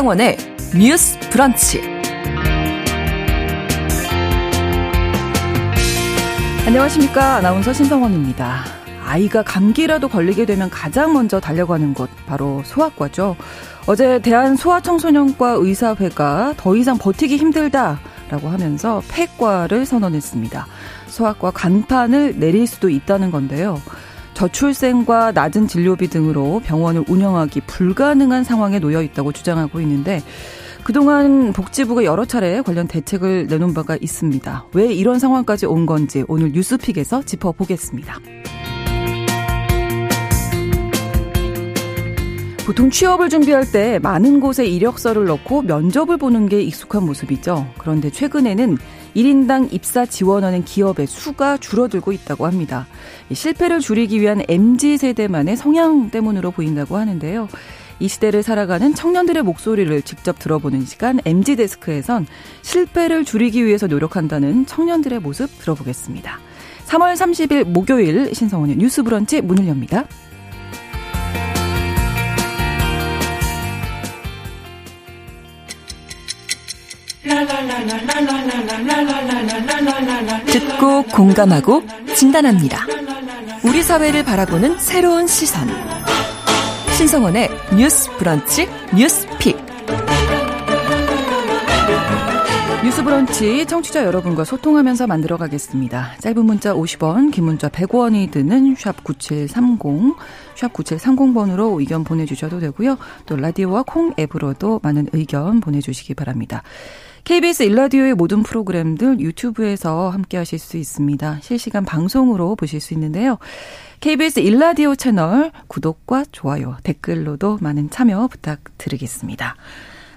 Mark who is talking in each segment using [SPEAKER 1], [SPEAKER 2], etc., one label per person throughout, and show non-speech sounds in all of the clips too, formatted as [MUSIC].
[SPEAKER 1] 신성원의 뉴스 브런치. 안녕하십니까. 아나운서 신성원입니다. 아이가 감기라도 걸리게 되면 가장 먼저 달려가는 곳, 바로 소아과죠. 어제 대한소아청소년과 의사회가 더 이상 버티기 힘들다라고 하면서 폐과를 선언했습니다. 소아과 간판을 내릴 수도 있다는 건데요. 저출생과 낮은 진료비 등으로 병원을 운영하기 불가능한 상황에 놓여 있다고 주장하고 있는데 그동안 복지부가 여러 차례 관련 대책을 내놓은 바가 있습니다. 왜 이런 상황까지 온 건지 오늘 뉴스픽에서 짚어보겠습니다. 보통 취업을 준비할 때 많은 곳에 이력서를 넣고 면접을 보는 게 익숙한 모습이죠. 그런데 최근에는 1인당 입사 지원하는 기업의 수가 줄어들고 있다고 합니다. 실패를 줄이기 위한 MZ 세대만의 성향 때문으로 보인다고 하는데요. 이 시대를 살아가는 청년들의 목소리를 직접 들어보는 시간 MZ 데스크에선 실패를 줄이기 위해서 노력한다는 청년들의 모습 들어보겠습니다. 3월 30일 목요일 신성원의 뉴스 브런치 문을 엽니다. 듣고 공감하고 진단합니다. 우리 사회를 바라보는 새로운 시선. 신성원의 뉴스 브런치 뉴스 픽. 뉴스 브런치 청취자 여러분과 소통하면서 만들어 가겠습니다. 짧은 문자 50원, 긴 문자 100원이 드는 샵 9730, 샵 9730번으로 의견 보내주셔도 되고요. 또 라디오와 콩 앱으로도 많은 의견 보내주시기 바랍니다. KBS 일라디오의 모든 프로그램들 유튜브에서 함께 하실 수 있습니다. 실시간 방송으로 보실 수 있는데요. KBS 일라디오 채널 구독과 좋아요, 댓글로도 많은 참여 부탁드리겠습니다.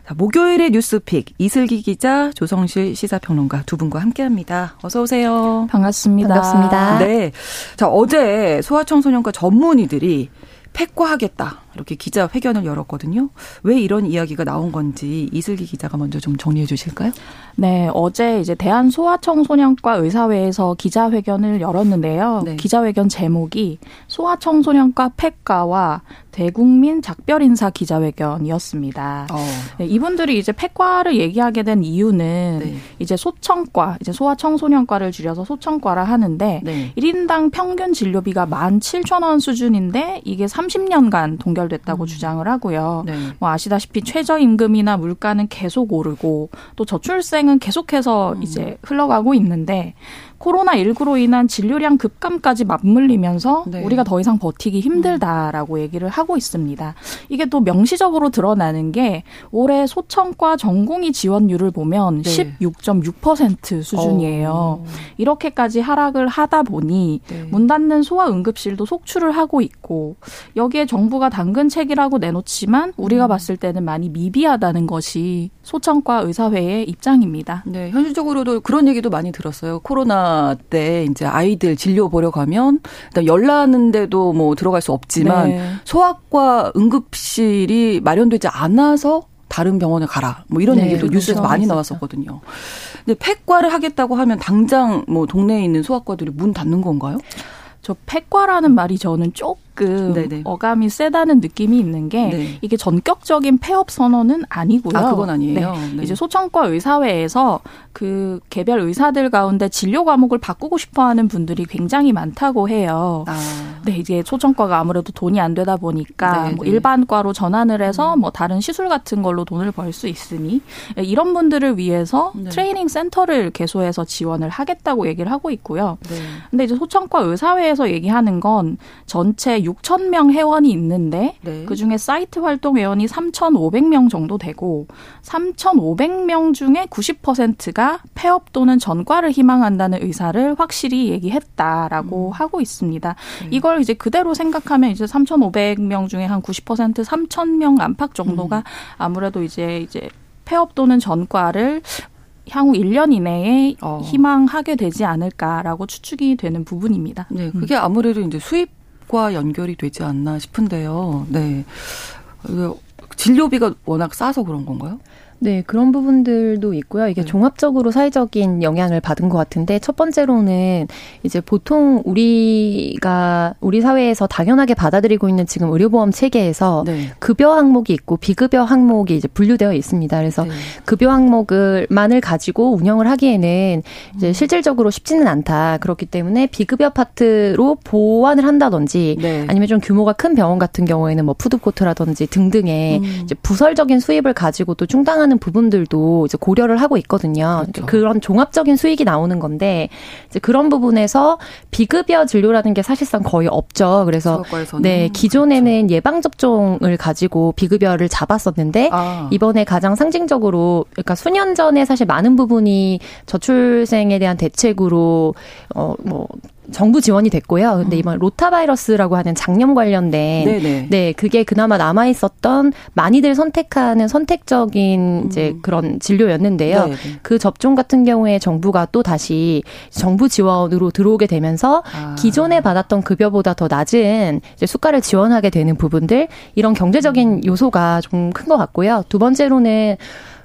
[SPEAKER 1] 자, 목요일의 뉴스픽 이슬기 기자, 조성실 시사평론가 두 분과 함께합니다. 어서 오세요.
[SPEAKER 2] 반갑습니다.
[SPEAKER 3] 반갑습니다.
[SPEAKER 1] 네. 자 어제 소아청소년과 전문의들이 폐과하겠다 이렇게 기자 회견을 열었거든요. 왜 이런 이야기가 나온 건지 이슬기 기자가 먼저 좀 정리해 주실까요?
[SPEAKER 2] 네, 어제 이제 대한 소아청소년과 의사회에서 기자회견을 열었는데요. 네. 기자회견 제목이 소아청소년과 폐과와 대국민 작별 인사 기자회견이었습니다. 어. 네, 이분들이 이제 폐과를 얘기하게 된 이유는 네. 이제 소청과, 이제 소아청소년과를 줄여서 소청과라 하는데 네. 1인당 평균 진료비가 17,000원 수준인데 이게 30년간 동결 됐다고 음. 주장을 하고요. 네. 뭐 아시다시피 최저임금이나 물가는 계속 오르고 또 저출생은 계속해서 음. 이제 흘러가고 있는데 코로나19로 인한 진료량 급감까지 맞물리면서 네. 우리가 더 이상 버티기 힘들다라고 얘기를 하고 있습니다. 이게 또 명시적으로 드러나는 게 올해 소청과 전공의 지원율을 보면 네. 16.6% 수준이에요. 어. 이렇게까지 하락을 하다 보니 네. 문 닫는 소아 응급실도 속출을 하고 있고 여기에 정부가 당근책이라고 내놓지만 우리가 음. 봤을 때는 많이 미비하다는 것이 소청과 의사회의 입장입니다.
[SPEAKER 1] 네, 현실적으로도 그런 얘기도 많이 들었어요. 코로나 때 이제 아이들 진료 보러 가면 일단 열나는데도 뭐 들어갈 수 없지만 네. 소아과 응급실이 마련되지 않아서 다른 병원에 가라. 뭐 이런 네, 얘기도 그렇죠. 뉴스에서 많이 나왔었거든요. 근데 폐과를 하겠다고 하면 당장 뭐 동네에 있는 소아과들이 문 닫는 건가요?
[SPEAKER 2] 저 폐과라는 말이 저는 조금 조금 네네. 어감이 세다는 느낌이 있는 게 네. 이게 전격적인 폐업 선언은 아니고요.
[SPEAKER 1] 아, 그건 아니에요.
[SPEAKER 2] 네. 네. 이제 소청과 의사회에서 그 개별 의사들 가운데 진료 과목을 바꾸고 싶어 하는 분들이 굉장히 많다고 해요. 아. 네, 이제 소청과가 아무래도 돈이 안 되다 보니까 네, 뭐 네. 일반과로 전환을 해서 음. 뭐 다른 시술 같은 걸로 돈을 벌 수 있으니 이런 분들을 위해서 네. 트레이닝 센터를 개소해서 지원을 하겠다고 얘기를 하고 있고요. 네. 근데 이제 소청과 의사회에서 얘기하는 건 전체 6천 명 회원이 있는데 네. 그중에 사이트 활동 회원이 3,500명 정도 되고 3,500명 중에 90%가 폐업 또는 전과를 희망한다는 의사를 확실히 얘기했다라고 음. 하고 있습니다. 음. 이걸 이제 그대로 생각하면 이제 3,500명 중에 한 90% 3,000명 안팎 정도가 음. 아무래도 이제 이제 폐업 또는 전과를 향후 1년 이내에 어. 희망하게 되지 않을까라고 추측이 되는 부분입니다.
[SPEAKER 1] 네, 그게 아무래도 이제 수입 과 연결이 되지 않나 싶은데요. 네. 진료비가 워낙 싸서 그런 건가요?
[SPEAKER 3] 네, 그런 부분들도 있고요. 이게 네. 종합적으로 사회적인 영향을 받은 것 같은데 첫 번째로는 이제 보통 우리가 우리 사회에서 당연하게 받아들이고 있는 지금 의료보험 체계에서 네. 급여 항목이 있고 비급여 항목이 이제 분류되어 있습니다. 그래서 네. 급여 항목을만을 가지고 운영을 하기에는 이제 음. 실질적으로 쉽지는 않다. 그렇기 때문에 비급여 파트로 보완을 한다든지 네. 아니면 좀 규모가 큰 병원 같은 경우에는 뭐 푸드코트라든지 등등의 음. 이제 부설적인 수입을 가지고 또 충당하는 하는 부분들도 이제 고려를 하고 있거든요. 그렇죠. 그런 종합적인 수익이 나오는 건데 이제 그런 부분에서 비급여 진료라는 게 사실상 거의 없죠. 그래서 네 기존에는 그렇죠. 예방 접종을 가지고 비급여를 잡았었는데 아. 이번에 가장 상징적으로 그러니까 수년 전에 사실 많은 부분이 저출생에 대한 대책으로 어뭐 정부 지원이 됐고요. 근데 음. 이번 로타 바이러스라고 하는 장염 관련된 네네. 네 그게 그나마 남아 있었던 많이들 선택하는 선택적인 이제 음. 그런 진료였는데요. 네네. 그 접종 같은 경우에 정부가 또 다시 정부 지원으로 들어오게 되면서 아. 기존에 받았던 급여보다 더 낮은 이제 수가를 지원하게 되는 부분들 이런 경제적인 음. 요소가 좀 큰 것 같고요. 두 번째로는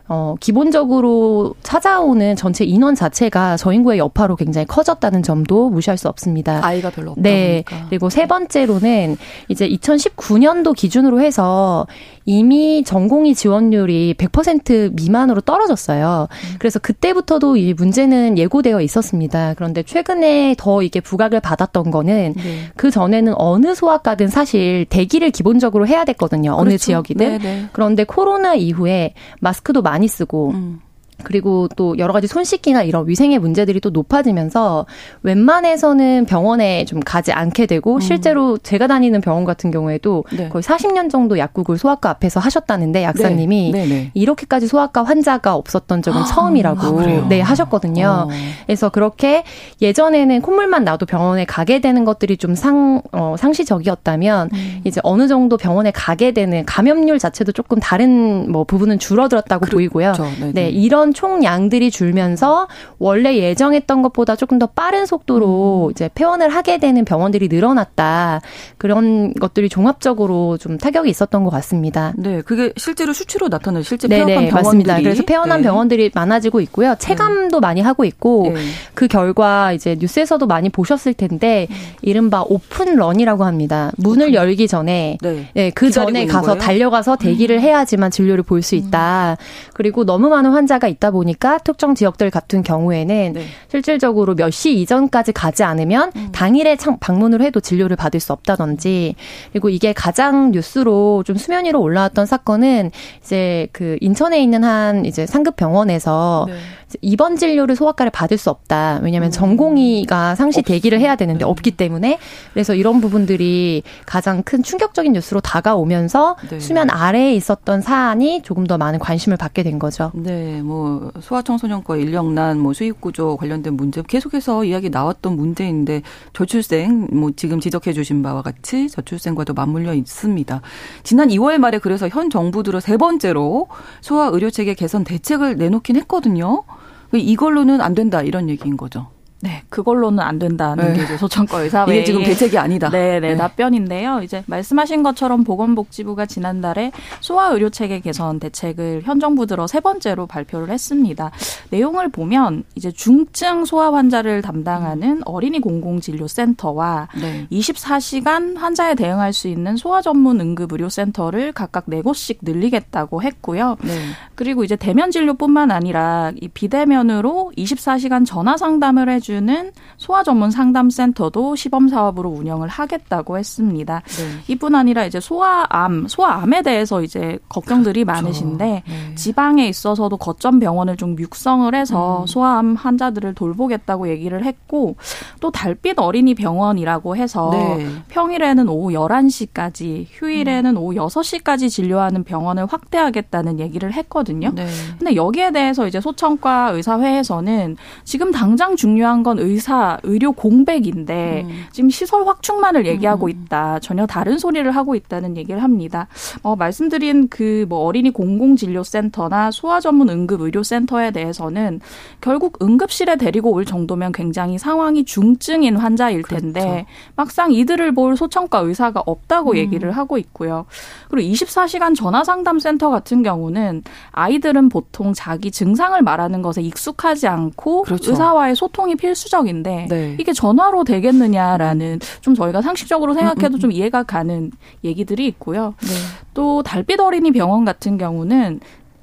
[SPEAKER 3] 어, 기본적으로 찾아오는 전체 인원 자체가 저인구의 여파로 굉장히 커졌다는 점도 무시할 수 없습니다.
[SPEAKER 1] 아이가 별로 없다
[SPEAKER 3] 네. 보니까. 그리고 세 번째로는 이제 2019년도 기준으로 해서 이미 전공의 지원율이 100% 미만으로 떨어졌어요. 음. 그래서 그때부터도 이 문제는 예고되어 있었습니다. 그런데 최근에 더 이게 부각을 받았던 거는 네. 그 전에는 어느 소아과든 사실 대기를 기본적으로 해야 됐거든요. 어느 그렇죠. 지역이든. 네네. 네. 그런데 코로나 이후에 마스크도 많이 쓰고 음. 그리고 또 여러 가지 손 씻기나 이런 위생의 문제들이 또 높아지면서 웬만해서는 병원에 좀 가지 않게 되고 음. 실제로 제가 다니는 병원 같은 경우에도 네. 거의 40년 정도 약국을 소아과 앞에서 하셨다는데 약사님이 네. 네, 네. 이렇게까지 소아과 환자가 없었던 적은 아, 처음이라고 아, 네 하셨거든요. 어. 그래서 그렇게 예전에는 콧물만 나도 병원에 가게 되는 것들이 좀상 어, 상시적이었다면 음. 이제 어느 정도 병원에 가게 되는 감염률 자체도 조금 다른 뭐 부분은 줄어들었다고 그렇죠. 보이고요. 네, 네 이런 이런 총량들이 줄면서 원래 예정했던 것보다 조금 더 빠른 속도로 음. 이제 폐원을 하게 되는 병원들이 늘어났다. 그런 것들이 종합적으로 좀 타격이 있었던 것 같습니다.
[SPEAKER 1] 네, 그게 실제로 수치로 나타나요. 실제 폐원한 네네, 병원들이. 맞습니다.
[SPEAKER 3] 그래서 폐원한 네. 병원들이 많아지고 있고요. 체감도 네. 많이 하고 있고 네. 그 결과 이제 뉴스에서도 많이 보셨을 텐데 음. 이른바 오픈런이라고 합니다. 문을 열기 전에 네. 네, 그 전에 가서 거예요? 달려가서 대기를 음. 해야지만 진료를 볼 수 있다. 음. 그리고 너무 많은 환자가 있다 보니까 특정 지역들 같은 경우에는 네. 실질적으로 몇 시 이전까지 가지 않으면 음. 당일에 방문을 해도 진료를 받을 수 없다든지 그리고 이게 가장 뉴스로 좀 수면 위로 올라왔던 사건은 이제 그 인천에 있는 한 이제 상급 병원에서 네. 입원 진료를 소아과를 받을 수 없다. 왜냐하면 음. 전공의가 상시 대기를 해야 되는데 네. 없기 때문에 그래서 이런 부분들이 가장 큰 충격적인 뉴스로 다가오면서 네. 수면 아래에 있었던 사안이 조금 더 많은 관심을 받게 된 거죠.
[SPEAKER 1] 네, 뭐 소아청소년과 인력난, 뭐 수입 구조 관련된 문제 계속해서 이야기 나왔던 문제인데 저출생 뭐 지금 지적해 주신 바와 같이 저출생과도 맞물려 있습니다. 지난 2월 말에 그래서 현 정부 들어 세 번째로 소아 의료 체계 개선 대책을 내놓긴 했거든요. 이걸로는 안 된다 이런 얘기인 거죠.
[SPEAKER 2] 네, 그걸로는 안 된다는 네. 게 이제 소청과 의사회
[SPEAKER 1] 이게 지금 대책이 아니다.
[SPEAKER 2] 네, 네, 네, 답변인데요. 이제 말씀하신 것처럼 보건복지부가 지난달에 소아 의료 체계 개선 대책을 현 정부 들어 세 번째로 발표를 했습니다. 내용을 보면 이제 중증 소아 환자를 담당하는 어린이 공공진료센터와 네. 24시간 환자에 대응할 수 있는 소아 전문 응급 의료 센터를 각각 네 곳씩 늘리겠다고 했고요. 네. 그리고 이제 대면 진료뿐만 아니라 이 비대면으로 24시간 전화 상담을 해 해주는 소아 전문 상담센터도 시범 사업으로 운영을 하겠다고 했습니다. 네. 이뿐 아니라 이제 소아암, 소아암에 대해서 이제 걱정들이 그렇죠. 많으신데 네. 지방에 있어서도 거점 병원을 좀 육성을 해서 음. 소아암 환자들을 돌보겠다고 얘기를 했고 또 달빛 어린이 병원이라고 해서 네. 평일에는 오후 11시까지, 휴일에는 음. 오후 6시까지 진료하는 병원을 확대하겠다는 얘기를 했거든요. 네. 근데 여기에 대해서 이제 소청과 의사회에서는 지금 당장 중요한 중요한 건 의사, 의료 공백인데 음. 지금 시설 확충만을 얘기하고 음. 있다. 전혀 다른 소리를 하고 있다는 얘기를 합니다. 어, 말씀드린 그 뭐 어린이 공공진료센터나 소아 전문 응급 의료센터에 대해서는 결국 응급실에 데리고 올 정도면 굉장히 상황이 중증인 환자일 텐데 그렇죠. 막상 이들을 볼 소청과 의사가 없다고 음. 얘기를 하고 있고요. 그리고 24시간 전화 상담 센터 같은 경우는 아이들은 보통 자기 증상을 말하는 것에 익숙하지 않고 그렇죠. 의사와의 소통이 필 수적인데 네. 이게 전화로 되겠느냐라는 좀 저희가 상식적으로 생각해도 음, 음, 음. 좀 이해가 가는 얘기들이 있고요. 네. 또 달빛 어린이 병원 같은 경우는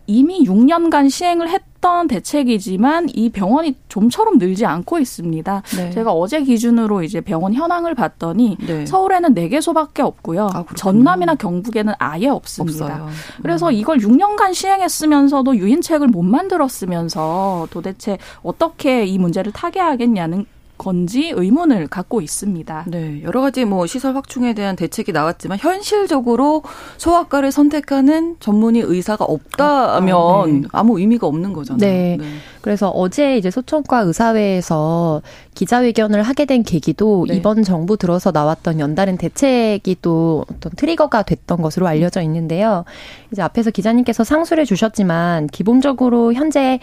[SPEAKER 2] 이미 6년간 시행을 했던 대책이지만 이 병원이 좀처럼 늘지 않고 있습니다. 네. 제가 어제 기준으로 이제 병원 현황을 봤더니 네. 서울에는 4개소밖에 없고요. 아, 전남이나 경북에는 아예 없습니다. 없어요. 그래서 음. 이걸 6년간 시행했으면서도 유인책을 못 만들었으면서 도대체 어떻게 이 문제를 타개하겠냐는 건지 의문을 갖고 있습니다.
[SPEAKER 1] 네, 여러 가지 뭐 시설 확충에 대한 대책이 나왔지만 현실적으로 소아과를 선택하는 전문의 의사가 없다면 아, 네. 아무 의미가 없는 거잖아요.
[SPEAKER 3] 네. 네. 그래서 어제 이제 소청과 의사회에서 기자회견을 하게 된 계기도 네. 이번 정부 들어서 나왔던 연다른 대책이 또 어떤 트리거가 됐던 것으로 알려져 있는데요. 이제 앞에서 기자님께서 상수를 주셨지만 기본적으로 현재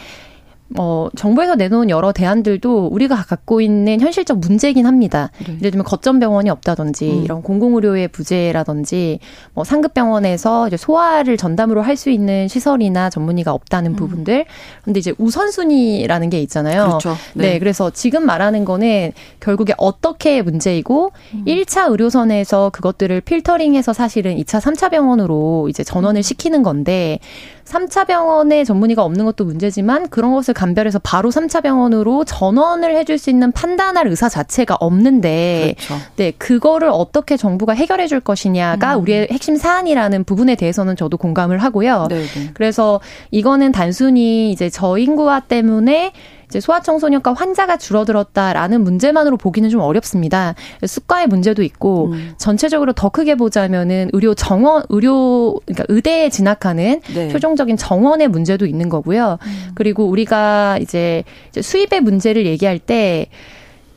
[SPEAKER 3] 어, 정부에서 내놓은 여러 대안들도 우리가 갖고 있는 현실적 문제이긴 합니다. 네. 예를 들면 거점 병원이 없다든지 음. 이런 공공의료의 부재라든지 뭐 상급 병원에서 이제 소아를 전담으로 할 수 있는 시설이나 전문의가 없다는 음. 부분들. 근데 이제 우선순위라는 게 있잖아요.
[SPEAKER 1] 그렇죠. 네.
[SPEAKER 3] 네. 그래서 지금 말하는 거는 결국에 어떻게 문제이고 음. 1차 의료선에서 그것들을 필터링해서 사실은 2차, 3차 병원으로 이제 전원을 음. 시키는 건데 3차 병원에 전문의가 없는 것도 문제지만 그런 것을 감별해서 바로 3차 병원으로 전원을 해줄 수 있는 판단할 의사 자체가 없는데 그렇죠. 네 그거를 어떻게 정부가 해결해 줄 것이냐가 음. 우리의 핵심 사안이라는 부분에 대해서는 저도 공감을 하고요. 네네. 네. 그래서 이거는 단순히 이제 저인구화 때문에 이제 소아청소년과 환자가 줄어들었다라는 문제만으로 보기는 좀 어렵습니다. 수가의 문제도 있고 음. 전체적으로 더 크게 보자면은 의료 정원 의료 그러니까 의대에 진학하는 네. 최종적인 정원의 문제도 있는 거고요. 음. 그리고 우리가 이제 수입의 문제를 얘기할 때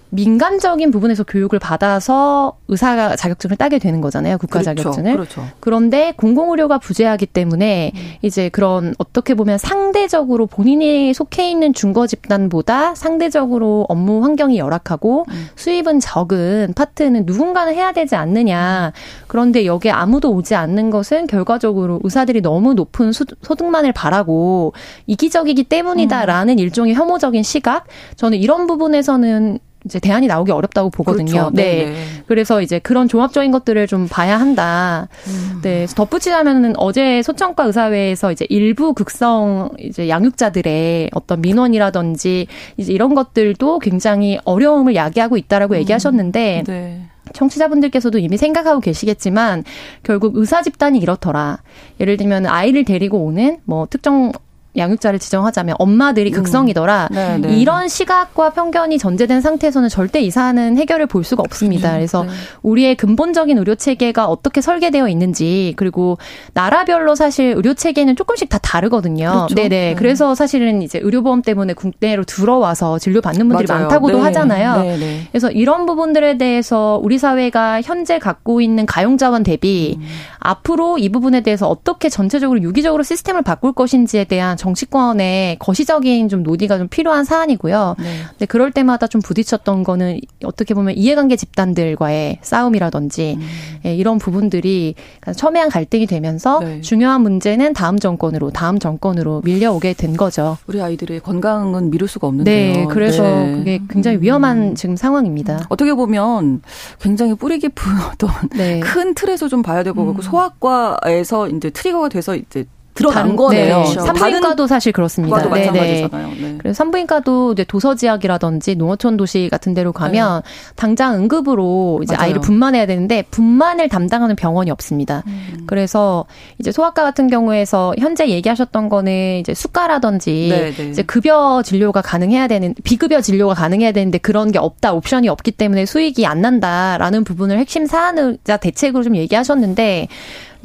[SPEAKER 3] 민간적인 부분에서 교육을 받아서 의사 자격증을 따게 되는 거잖아요. 국가 그렇죠. 자격증을. 그렇죠. 그런데 공공의료가 부재하기 때문에 음. 이제 그런 어떻게 보면 상대적으로 본인이 속해 있는 중거 집단보다 상대적으로 업무 환경이 열악하고 음. 수입은 적은 파트는 누군가는 해야 되지 않느냐. 그런데 여기에 아무도 오지 않는 것은 결과적으로 의사들이 너무 높은 소득만을 바라고 이기적이기 때문이다라는 음. 일종의 혐오적인 시각. 저는 이런 부분에서는 이제 대안이 나오기 어렵다고 보거든요. 그렇죠. 네. 네. 그래서 이제 그런 종합적인 것들을 좀 봐야 한다. 음. 네. 덧붙이자면은 어제 소청과 의사회에서 이제 일부 극성 이제 양육자들의 어떤 민원이라든지 이제 이런 것들도 굉장히 어려움을 야기하고 있다라고 음. 얘기하셨는데 네. 청취자분들께서도 이미 생각하고 계시겠지만 결국 의사 집단이 이렇더라. 예를 들면 아이를 데리고 오는 뭐 특정 양육자를 지정하자면 엄마들이 음. 극성이더라. 음. 네, 이런 시각과 편견이 전제된 상태에서는 절대 이 사안은 해결을 볼 수가 없습니다. 네. 그래서 네. 우리의 근본적인 의료 체계가 어떻게 설계되어 있는지 그리고 나라별로 사실 의료 체계는 조금씩 다 다르거든요. 그렇죠. 네네. 네. 그래서 사실은 이제 의료보험 때문에 국내로 들어와서 진료 받는 분들이 맞아요. 많다고도 네. 하잖아요. 네, 네. 그래서 이런 부분들에 대해서 우리 사회가 현재 갖고 있는 가용 자원 대비 음. 앞으로 이 부분에 대해서 어떻게 전체적으로 유기적으로 시스템을 바꿀 것인지에 대한 정치권의 거시적인 좀 논의가 좀 필요한 사안이고요. 네. 근데 그럴 때마다 좀 부딪혔던 거는 어떻게 보면 이해관계 집단들과의 싸움이라든지 음. 예, 이런 부분들이 첨예한 갈등이 되면서 네. 중요한 문제는 다음 정권으로 다음 정권으로 밀려오게 된 거죠.
[SPEAKER 1] 우리 아이들의 건강은 미룰 수가 없는데요.
[SPEAKER 3] 네, 그래서 네. 그게 굉장히 위험한 음. 지금 상황입니다.
[SPEAKER 1] 어떻게 보면 굉장히 뿌리 깊은 [LAUGHS] 어떤 네. 큰 틀에서 좀 봐야 되고 음. 소아과에서 이제 트리거가 돼서 이제 들어간 네. 거네요.
[SPEAKER 3] 네. 산부인과도 사실 그렇습니다.
[SPEAKER 1] 네, 네. 네.
[SPEAKER 3] 그래서 산부인과도 이제 도서 지역이라든지 농어촌 도시 같은 데로 가면 네. 당장 응급으로 이제 맞아요. 아이를 분만해야 되는데 분만을 담당하는 병원이 없습니다. 음. 그래서 이제 소아과 같은 경우에서 현재 얘기하셨던 거는 이제 수가라든지 네, 네. 이제 급여 진료가 가능해야 되는 비급여 진료가 가능해야 되는데 그런 게 없다 옵션이 없기 때문에 수익이 안 난다라는 부분을 핵심 사안자 대책으로 좀 얘기하셨는데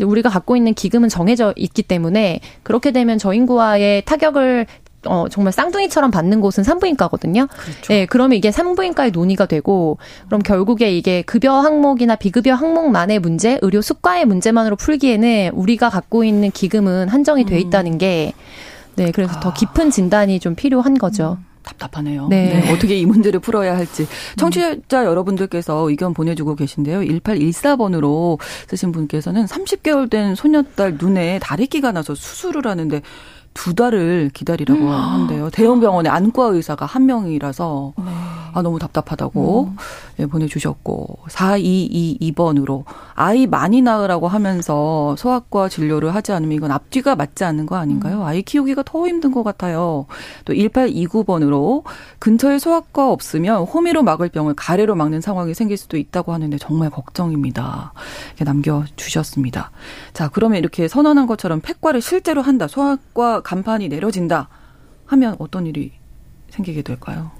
[SPEAKER 3] 우리가 갖고 있는 기금은 정해져 있기 때문에 그렇게 되면 저인구와의 타격을 어, 정말 쌍둥이처럼 받는 곳은 산부인과거든요. 그렇죠. 네, 그러면 이게 산부인과의 논의가 되고, 그럼 결국에 이게 급여 항목이나 비급여 항목만의 문제, 의료 수가의 문제만으로 풀기에는 우리가 갖고 있는 기금은 한정이 돼 음. 있다는 게, 네, 그래서 아. 더 깊은 진단이 좀 필요한 거죠. 음.
[SPEAKER 1] 답답하네요. 네. 네. [LAUGHS] 어떻게 이 문제를 풀어야 할지. 청취자 음. 여러분들께서 의견 보내주고 계신데요. 1814번으로 쓰신 분께서는 30개월 된 소녀딸 눈에 다리끼가 나서 수술을 하는데 두 달을 기다리라고 음. 한대요. 대형 병원에 안과 의사가 한 명이라서 네. 아 너무 답답하다고 음. 예, 보내주셨고 4222번으로 아이 많이 낳으라고 하면서 소아과 진료를 하지 않으면 이건 앞뒤가 맞지 않는 거 아닌가요? 음. 아이 키우기가 더 힘든 것 같아요. 또 1829번으로 근처에 소아과 없으면 호미로 막을 병을 가래로 막는 상황이 생길 수도 있다고 하는데 정말 걱정입니다. 이렇게 남겨주셨습니다. 자 그러면 이렇게 선언한 것처럼 폐과를 실제로 한다. 소아과 간판이 내려진다 하면 어떤 일이 생기게 될까요?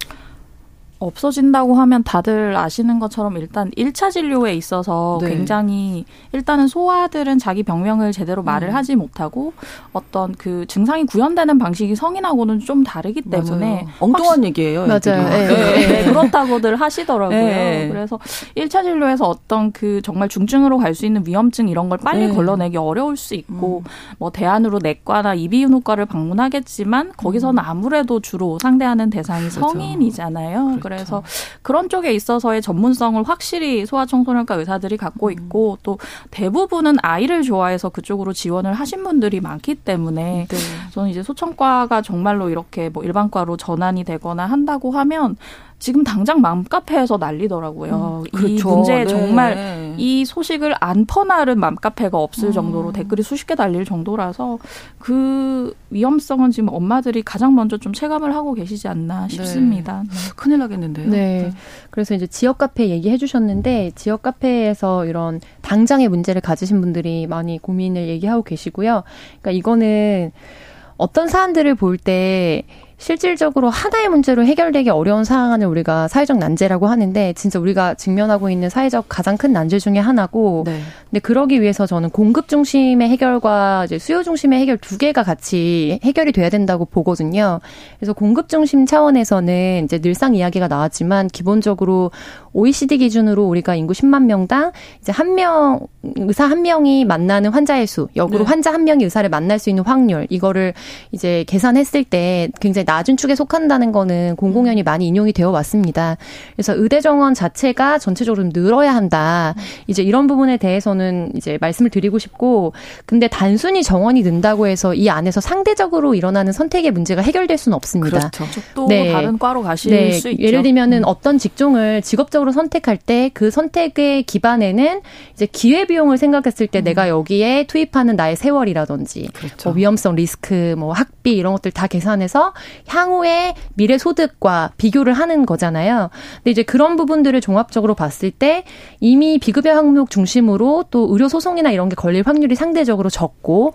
[SPEAKER 2] 없어진다고 하면 다들 아시는 것처럼 일단 1차 진료에 있어서 네. 굉장히 일단은 소아들은 자기 병명을 제대로 말을 음. 하지 못하고 어떤 그 증상이 구현되는 방식이 성인하고는 좀 다르기 때문에
[SPEAKER 1] 맞아요. 엉뚱한 얘기예요.
[SPEAKER 2] 맞아요. 네. 네. 네. 그렇다고들 하시더라고요. 네. 그래서 1차 진료에서 어떤 그 정말 중증으로 갈 수 있는 위험증 이런 걸 빨리 네. 걸러내기 어려울 수 있고 음. 뭐 대안으로 내과나 이비인후과를 방문하겠지만 거기서는 음. 아무래도 주로 상대하는 대상이 그렇죠. 성인이잖아요. 그렇죠. 그래서 그런 쪽에 있어서의 전문성을 확실히 소아청소년과 의사들이 갖고 음. 있고 또 대부분은 아이를 좋아해서 그쪽으로 지원을 하신 분들이 많기 때문에 네. 저는 이제 소청과가 정말로 이렇게 뭐 일반과로 전환이 되거나 한다고 하면 지금 당장 맘카페에서 난리더라고요. 음, 그렇죠. 이 문제에 네. 정말 이 소식을 안 퍼나른 맘카페가 없을 음. 정도로 댓글이 수십 개 달릴 정도라서 그 위험성은 지금 엄마들이 가장 먼저 좀 체감을 하고 계시지 않나 네. 싶습니다.
[SPEAKER 1] 네. 네. 큰일 나겠는데요. 네.
[SPEAKER 3] 네. 그래서 이제 지역 카페 얘기해 주셨는데 지역 카페에서 이런 당장의 문제를 가지신 분들이 많이 고민을 얘기하고 계시고요. 그러니까 이거는 어떤 사안들을 볼때 실질적으로 하나의 문제로 해결되기 어려운 사안을 우리가 사회적 난제라고 하는데 진짜 우리가 직면하고 있는 사회적 가장 큰 난제 중의 하나고 네. 근데 그러기 위해서 저는 공급 중심의 해결과 이제 수요 중심의 해결 두 개가 같이 해결이 돼야 된다고 보거든요. 그래서 공급 중심 차원에서는 이제 늘상 이야기가 나왔지만 기본적으로 OECD 기준으로 우리가 인구 10만 명당 이제 한 명 의사 한 명이 만나는 환자의 수, 역으로 네. 환자 한 명이 의사를 만날 수 있는 확률 이거를 이제 계산했을 때 굉장히 낮은 축에 속한다는 거는 공공연히 많이 인용이 되어 왔습니다. 그래서 의대 정원 자체가 전체적으로 좀 늘어야 한다. 이제 이런 부분에 대해서는 이제 말씀을 드리고 싶고 근데 단순히 정원이 는다고 해서 이 안에서 상대적으로 일어나는 선택의 문제가 해결될 수는 없습니다.
[SPEAKER 2] 그렇죠. 또 네. 다른 과로 가실 네. 수 있죠.
[SPEAKER 3] 예를 들면은 음. 어떤 직종을 직업적 으로 선택할 때 그 선택의 기반에는 이제 기회 비용을 생각했을 때 음. 내가 여기에 투입하는 나의 세월이라든지 그렇죠. 뭐 위험성 리스크 뭐 학비 이런 것들 다 계산해서 향후의 미래 소득과 비교를 하는 거잖아요. 근데 이제 그런 부분들을 종합적으로 봤을 때 이미 비급여 항목 중심으로 또 의료 소송이나 이런 게 걸릴 확률이 상대적으로 적고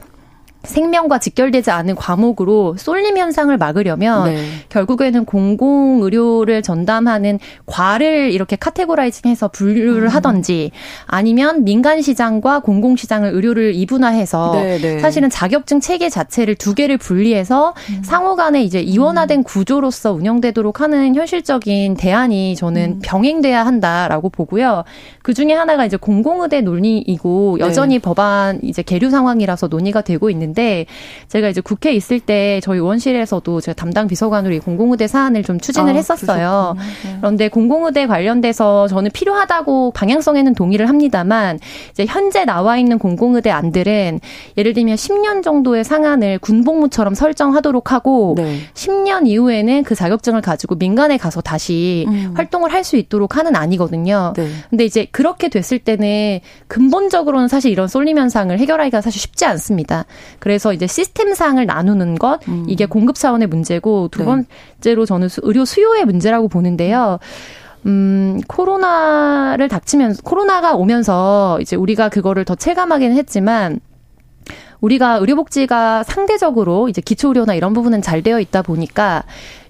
[SPEAKER 3] 생명과 직결되지 않은 과목으로 쏠림 현상을 막으려면 네. 결국에는 공공 의료를 전담하는 과를 이렇게 카테고라이징해서 분류를 음. 하던지 아니면 민간 시장과 공공 시장을 의료를 이분화해서 네, 네. 사실은 자격증 체계 자체를 두 개를 분리해서 음. 상호 간에 이제 이원화된 음. 구조로서 운영되도록 하는 현실적인 대안이 저는 음. 병행돼야 한다라고 보고요. 그 중에 하나가 이제 공공의대 논의이고 여전히 네. 법안 이제 계류 상황이라서 논의가 되고 있는데 있는데 제가 이제 국회에 있을 때 저희 의원실에서도 제가 담당 비서관으로 이 공공의대 사안을 좀 추진을 아, 했었어요. 네. 그런데 공공의대 관련돼서 저는 필요하다고 방향성에는 동의를 합니다만 이제 현재 나와 있는 공공의대 안들은 예를 들면 10년 정도의 상한을 군복무처럼 설정하도록 하고 네. 10년 이후에는 그 자격증을 가지고 민간에 가서 다시 음. 활동을 할 수 있도록 하는 아니거든요. 네. 근데 이제 그렇게 됐을 때는 근본적으로는 사실 이런 쏠림 현상을 해결하기가 사실 쉽지 않습니다. 그래서 이제 시스템상을 나누는 것 음. 이게 공급 차원의 문제고 두 네. 번째로 저는 의료 수요의 문제라고 보는데요. 음, 코로나를 닥치면서, 코로나가 오면서 이제 우리가 그거를 더 체감하기는 했지만, 우리가 의료복지가 상대적으로 이제 기초의료나 이런 부분은 잘 되어 있다 보니까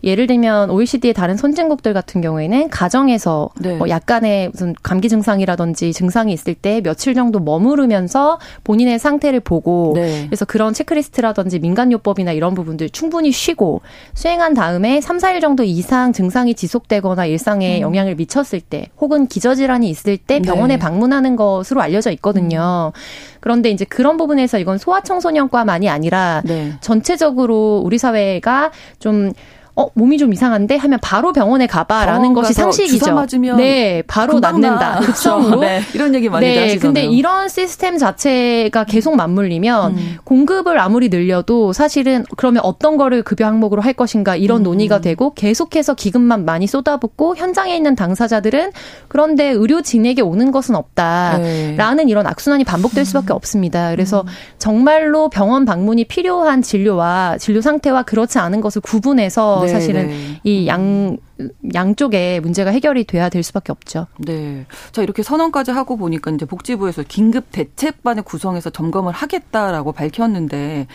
[SPEAKER 3] 예를 들면 OECD의 다른 선진국들 같은 경우에는 가정에서 네. 뭐 약간의 무슨 감기 증상이라든지 증상이 있을 때 며칠 정도 머무르면서 본인의 상태를 보고 네. 그래서 그런 체크리스트라든지 민간요법이나 이런 부분들 충분히 쉬고 수행한 다음에 3, 4일 정도 이상 증상이 지속되거나 일상에 음. 영향을 미쳤을 때 혹은 기저질환이 있을 때 병원에 네. 방문하는 것으로 알려져 있거든요. 음. 그런데 이제 그런 부분에서 이건 소아청소년과만이 아니라 네. 전체적으로 우리 사회가 좀 어, 몸이 좀 이상한데 하면 바로 병원에 가봐라는 것이 상식이죠. 네, 바로 낫는다.
[SPEAKER 1] 그렇죠. 네, 이런 얘기 많이 네, 하시잖아요.
[SPEAKER 3] 근데 이런 시스템 자체가 계속 맞물리면 음. 공급을 아무리 늘려도 사실은 그러면 어떤 거를 급여 항목으로 할 것인가 이런 음. 논의가 되고 계속해서 기금만 많이 쏟아붓고 현장에 있는 당사자들은 그런데 의료진에게 오는 것은 없다라는 네. 이런 악순환이 반복될 수밖에 음. 없습니다. 그래서 음. 정말로 병원 방문이 필요한 진료와 진료 상태와 그렇지 않은 것을 구분해서 네, 사실은 네. 이양 양쪽에 문제가 해결이 돼야 될 수밖에 없죠.
[SPEAKER 1] 네. 자, 이렇게 선언까지 하고 보니까 이제 복지부에서 긴급 대책반을 구성해서 점검을 하겠다라고 밝혔는데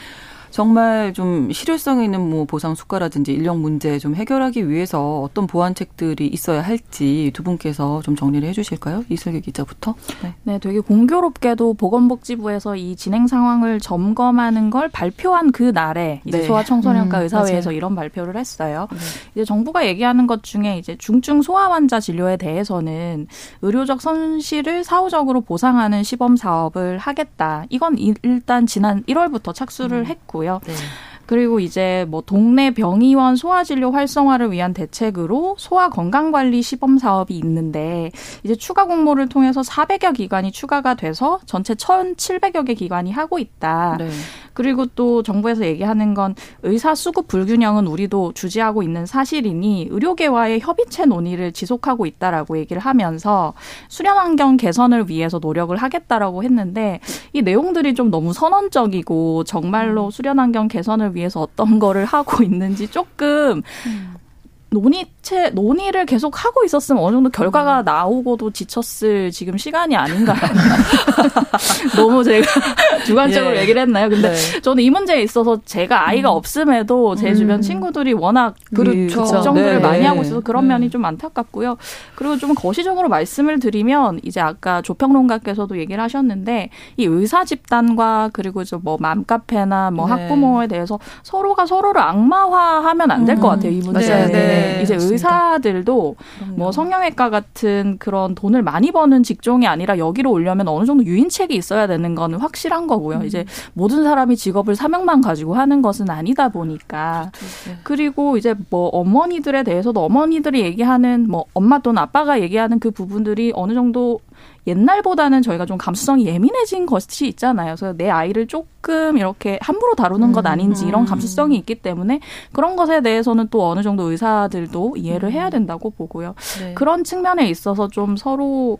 [SPEAKER 1] 정말 좀 실효성 있는 뭐 보상 수가라든지 인력 문제 좀 해결하기 위해서 어떤 보완책들이 있어야 할지 두 분께서 좀 정리를 해주실까요? 이슬기 기자부터.
[SPEAKER 2] 네. 네, 되게 공교롭게도 보건복지부에서 이 진행 상황을 점검하는 걸 발표한 그 날에 이제 네. 소아청소년과 음, 의사회에서 맞아요. 이런 발표를 했어요. 네. 이제 정부가 얘기하는 것 중에 이제 중증 소아 환자 진료에 대해서는 의료적 손실을 사후적으로 보상하는 시범 사업을 하겠다. 이건 일단 지난 1월부터 착수를 음. 했고. 있고요. 네. 그리고 이제 뭐 동네 병의원 소아진료 활성화를 위한 대책으로 소아 건강관리 시범 사업이 있는데 이제 추가 공모를 통해서 400여 기관이 추가가 돼서 전체 1,700여 개 기관이 하고 있다. 네. 그리고 또 정부에서 얘기하는 건 의사 수급 불균형은 우리도 주지하고 있는 사실이니 의료계와의 협의체 논의를 지속하고 있다라고 얘기를 하면서 수련 환경 개선을 위해서 노력을 하겠다라고 했는데 이 내용들이 좀 너무 선언적이고 정말로 음. 수련 환경 개선을 위해 서 어떤 거를 하고 있는지 조금 음. 논의체 논의를 계속 하고 있었으면 어느 정도 결과가 음. 나오고도 지쳤을 지금 시간이 아닌가. [LAUGHS] 너무 제가 [LAUGHS] 주관적으로 예. 얘기를 했나요? 근데 네. 저는 이 문제에 있어서 제가 아이가 음. 없음에도 제 음. 주변 친구들이 워낙 그렇죠. 걱정들을 네. 많이 하고 있어서 그런 네. 면이 좀 안타깝고요. 그리고 좀 거시적으로 말씀을 드리면 이제 아까 조평론가께서도 얘기를 하셨는데 이 의사 집단과 그리고 뭐 맘카페나 뭐 네. 학부모에 대해서 서로가 서로를 악마화하면 안 될것 음. 같아요. 이 문제는. 네. 이제 맞습니다. 의사들도 그럼요. 뭐 성형외과 같은 그런 돈을 많이 버는 직종이 아니라 여기로 오려면 어느 정도 유인책이 있어야 되는 거는 확실한 거고요. 음. 이제 모든 사람이 직업을 사명만 가지고 하는 것은 아니다 보니까 그렇죠. 네. 그리고 이제 뭐 어머니들에 대해서도 어머니들이 얘기하는 뭐 엄마 또는 아빠가 얘기하는 그 부분들이 어느 정도 옛날보다는 저희가 좀 감수성이 예민해진 것이 있잖아요. 그래서 내 아이를 조금 이렇게 함부로 다루는 것 음, 아닌지 이런 음. 감수성이 있기 때문에 그런 것에 대해서는 또 어느 정도 의사들도 이해를 해야 음. 된다고 보고요. 네. 그런 측면에 있어서 좀 서로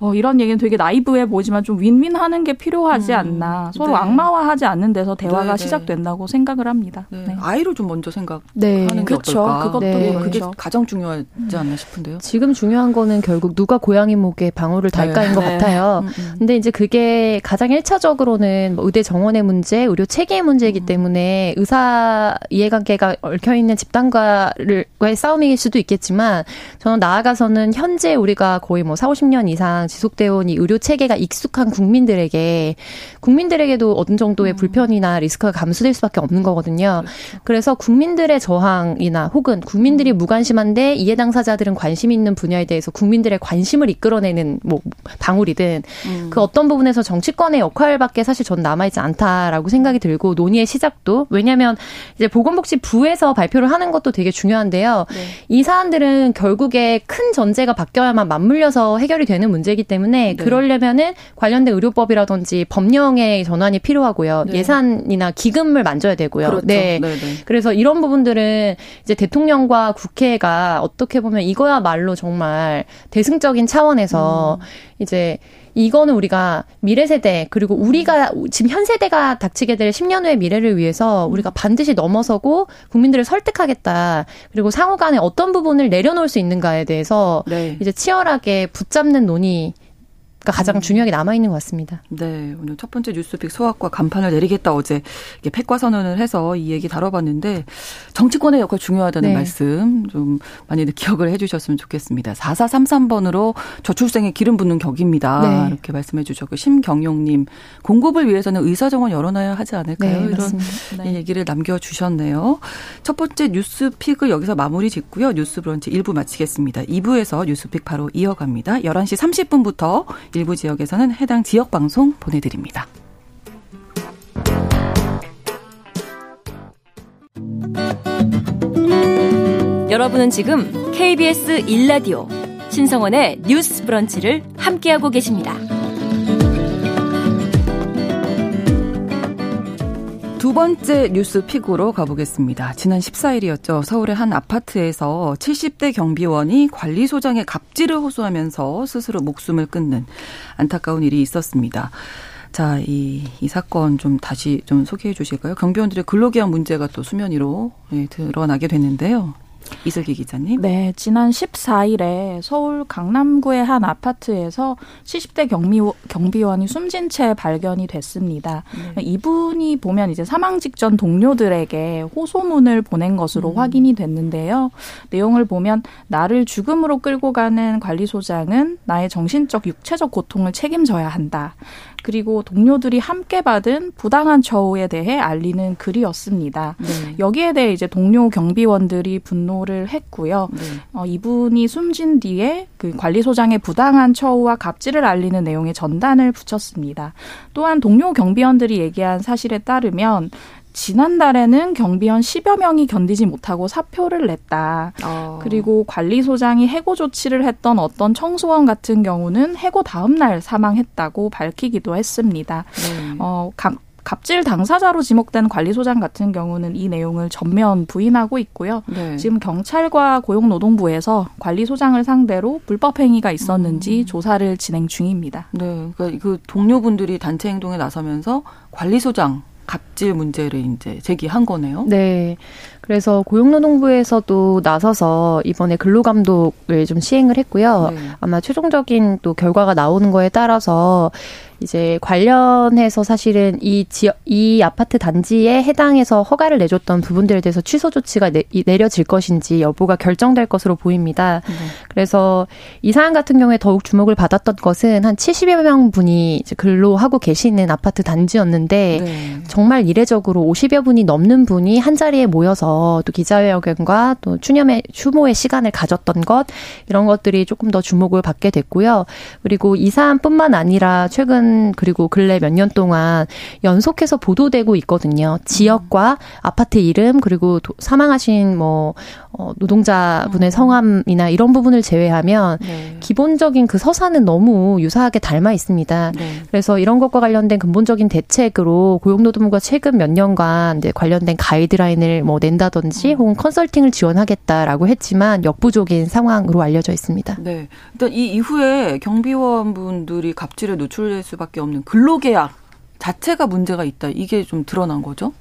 [SPEAKER 2] 어, 이런 얘기는 되게 나이브해 보이지만 좀 윈윈하는 게 필요하지 음. 않나. 서로 네. 악마화하지 않는 데서 대화가 네, 네. 시작된다고 생각을 합니다.
[SPEAKER 1] 네. 네. 아이를 좀 먼저 생각하는 네. 게 그렇죠. 어떨까.
[SPEAKER 2] 그것도 네.
[SPEAKER 1] 그게 그렇죠. 가장 중요하지 않나 싶은데요.
[SPEAKER 3] 지금 중요한 거는 결국 누가 고양이 목에 방울을 달까인 것 같아요. 음, 음. 근데 이제 그게 가장 1차적으로는 뭐 의대 정원의 문제, 의료 체계의 문제이기 음. 때문에 의사 이해관계가 얽혀 있는 집단과의 싸움일 수도 있겠지만 저는 나아가서는 현재 우리가 거의 뭐 4, 50년 이상 지속되어 온 이 의료 체계가 익숙한 국민들에게 국민들에게도 어느 정도의 음. 불편이나 리스크가 감수될 수밖에 없는 거거든요. 그렇죠. 그래서 국민들의 저항이나 혹은 국민들이 음. 무관심한데 이해 당사자들은 관심 있는 분야에 대해서 국민들의 관심을 이끌어내는 뭐 방울이든 음. 그 어떤 부분에서 정치권의 역할밖에 사실 전 남아있지 않다라고 생각이 들고 논의의 시작도 왜냐하면 이제 보건복지부에서 발표를 하는 것도 되게 중요한데요. 네. 이 사안들은 결국에 큰 전제가 바뀌어야만 맞물려서 해결이 되는 문제이기 되기 때문에 네. 그러려면은 관련된 의료법이라든지 법령의 전환이 필요하고요. 네. 예산이나 기금을 만져야 되고요. 그렇죠. 네. 네네. 네. 그래서 이런 부분들은 이제 대통령과 국회가 어떻게 보면 이거야말로 정말 대승적인 차원에서 음. 이제 이거는 우리가 미래 세대 그리고 우리가 지금 현 세대가 닥치게 될 10년 후의 미래를 위해서 우리가 반드시 넘어서고 국민들을 설득하겠다. 그리고 상호 간에 어떤 부분을 내려놓을 수 있는가에 대해서 네. 이제 치열하게 붙잡는 논의 가장 음. 중요하게 남아 있는 것 같습니다.
[SPEAKER 1] 네, 오늘 첫 번째 뉴스픽 소확과 간판을 내리겠다 어제 이게 팩과 선언을 해서 이 얘기 다뤄봤는데 정치권의 역할 중요하다는 네. 말씀 좀 많이들 기억을 해주셨으면 좋겠습니다. 4433번으로 저출생에 기름 붓는 격입니다. 네. 이렇게 말씀해주셨고 심경용님 공급을 위해서는 의사정원 열어놔야 하지 않을까요?
[SPEAKER 3] 네,
[SPEAKER 1] 이런 네. 얘기를 남겨주셨네요. 첫 번째 뉴스픽을 여기서 마무리 짓고요. 뉴스브런치 1부 마치겠습니다. 2부에서 뉴스픽 바로 이어갑니다. 11시 30분부터 일부 지역에서는 해당 지역 방송 보내드립니다.
[SPEAKER 4] 여러분은 지금 KBS 1라디오 신성원의 뉴스 브런치를 함께하고 계십니다.
[SPEAKER 1] 두 번째 뉴스 픽으로 가보겠습니다. 지난 14일이었죠. 서울의 한 아파트에서 70대 경비원이 관리소장의 갑질을 호소하면서 스스로 목숨을 끊는 안타까운 일이 있었습니다. 자, 이, 이 사건 좀 다시 좀 소개해 주실까요? 경비원들의 근로기한 문제가 또 수면 위로 예, 드러나게 됐는데요. 이슬기 기자님.
[SPEAKER 2] 네, 지난 14일에 서울 강남구의 한 아파트에서 70대 경비, 경비원이 숨진 채 발견이 됐습니다. 네. 이분이 보면 이제 사망 직전 동료들에게 호소문을 보낸 것으로 음. 확인이 됐는데요. 내용을 보면 나를 죽음으로 끌고 가는 관리소장은 나의 정신적 육체적 고통을 책임져야 한다. 그리고 동료들이 함께 받은 부당한 처우에 대해 알리는 글이었습니다. 네. 여기에 대해 이제 동료 경비원들이 분노 를 했고요. 네. 어, 이분이 숨진 뒤에 그 관리소장의 부당한 처우와 갑질을 알리는 내용의 전단을 붙였습니다. 또한 동료 경비원들이 얘기한 사실에 따르면 지난달에는 경비원 10여 명이 견디지 못하고 사표를 냈다. 어. 그리고 관리소장이 해고 조치를 했던 어떤 청소원 같은 경우는 해고 다음 날 사망했다고 밝히기도 했습니다. 네. 어, 각 갑질 당사자로 지목된 관리소장 같은 경우는 이 내용을 전면 부인하고 있고요. 네. 지금 경찰과 고용노동부에서 관리소장을 상대로 불법 행위가 있었는지 음. 조사를 진행 중입니다.
[SPEAKER 1] 네, 그러니까 그 동료분들이 단체 행동에 나서면서 관리소장 갑질 문제를 이제 제기한 거네요.
[SPEAKER 3] 네. 그래서 고용노동부에서도 나서서 이번에 근로감독을 좀 시행을 했고요. 네. 아마 최종적인 또 결과가 나오는 거에 따라서 이제 관련해서 사실은 이 지역 이 아파트 단지에 해당해서 허가를 내줬던 부분들에 대해서 취소 조치가 내, 내려질 것인지 여부가 결정될 것으로 보입니다. 네. 그래서 이 사안 같은 경우에 더욱 주목을 받았던 것은 한 70여 명 분이 이제 근로하고 계시는 아파트 단지였는데 네. 정말 이례적으로 50여 분이 넘는 분이 한 자리에 모여서 또 기자회견과 또 추념의 추모의 시간을 가졌던 것 이런 것들이 조금 더 주목을 받게 됐고요. 그리고 이 사안뿐만 아니라 최근 그리고 근래 몇 년 동안 연속해서 보도되고 있거든요. 지역과 아파트 이름 그리고 도, 사망하신 뭐 어, 노동자분의 음. 성함이나 이런 부분을 제외하면 네. 기본적인 그 서사는 너무 유사하게 닮아 있습니다. 네. 그래서 이런 것과 관련된 근본적인 대책으로 고용노동부가 최근 몇 년간 이제 관련된 가이드라인을 뭐 낸 다든지 음. 혹은 컨설팅을 지원하겠다라고 했지만 역부족인 상황으로 알려져 있습니다.
[SPEAKER 1] 네. 일단 이 이후에 경비원분들이 갑질에 노출될 수 수밖에 없는 근로계약 자체가 문제가 있다. 이게 좀 드러난 거죠?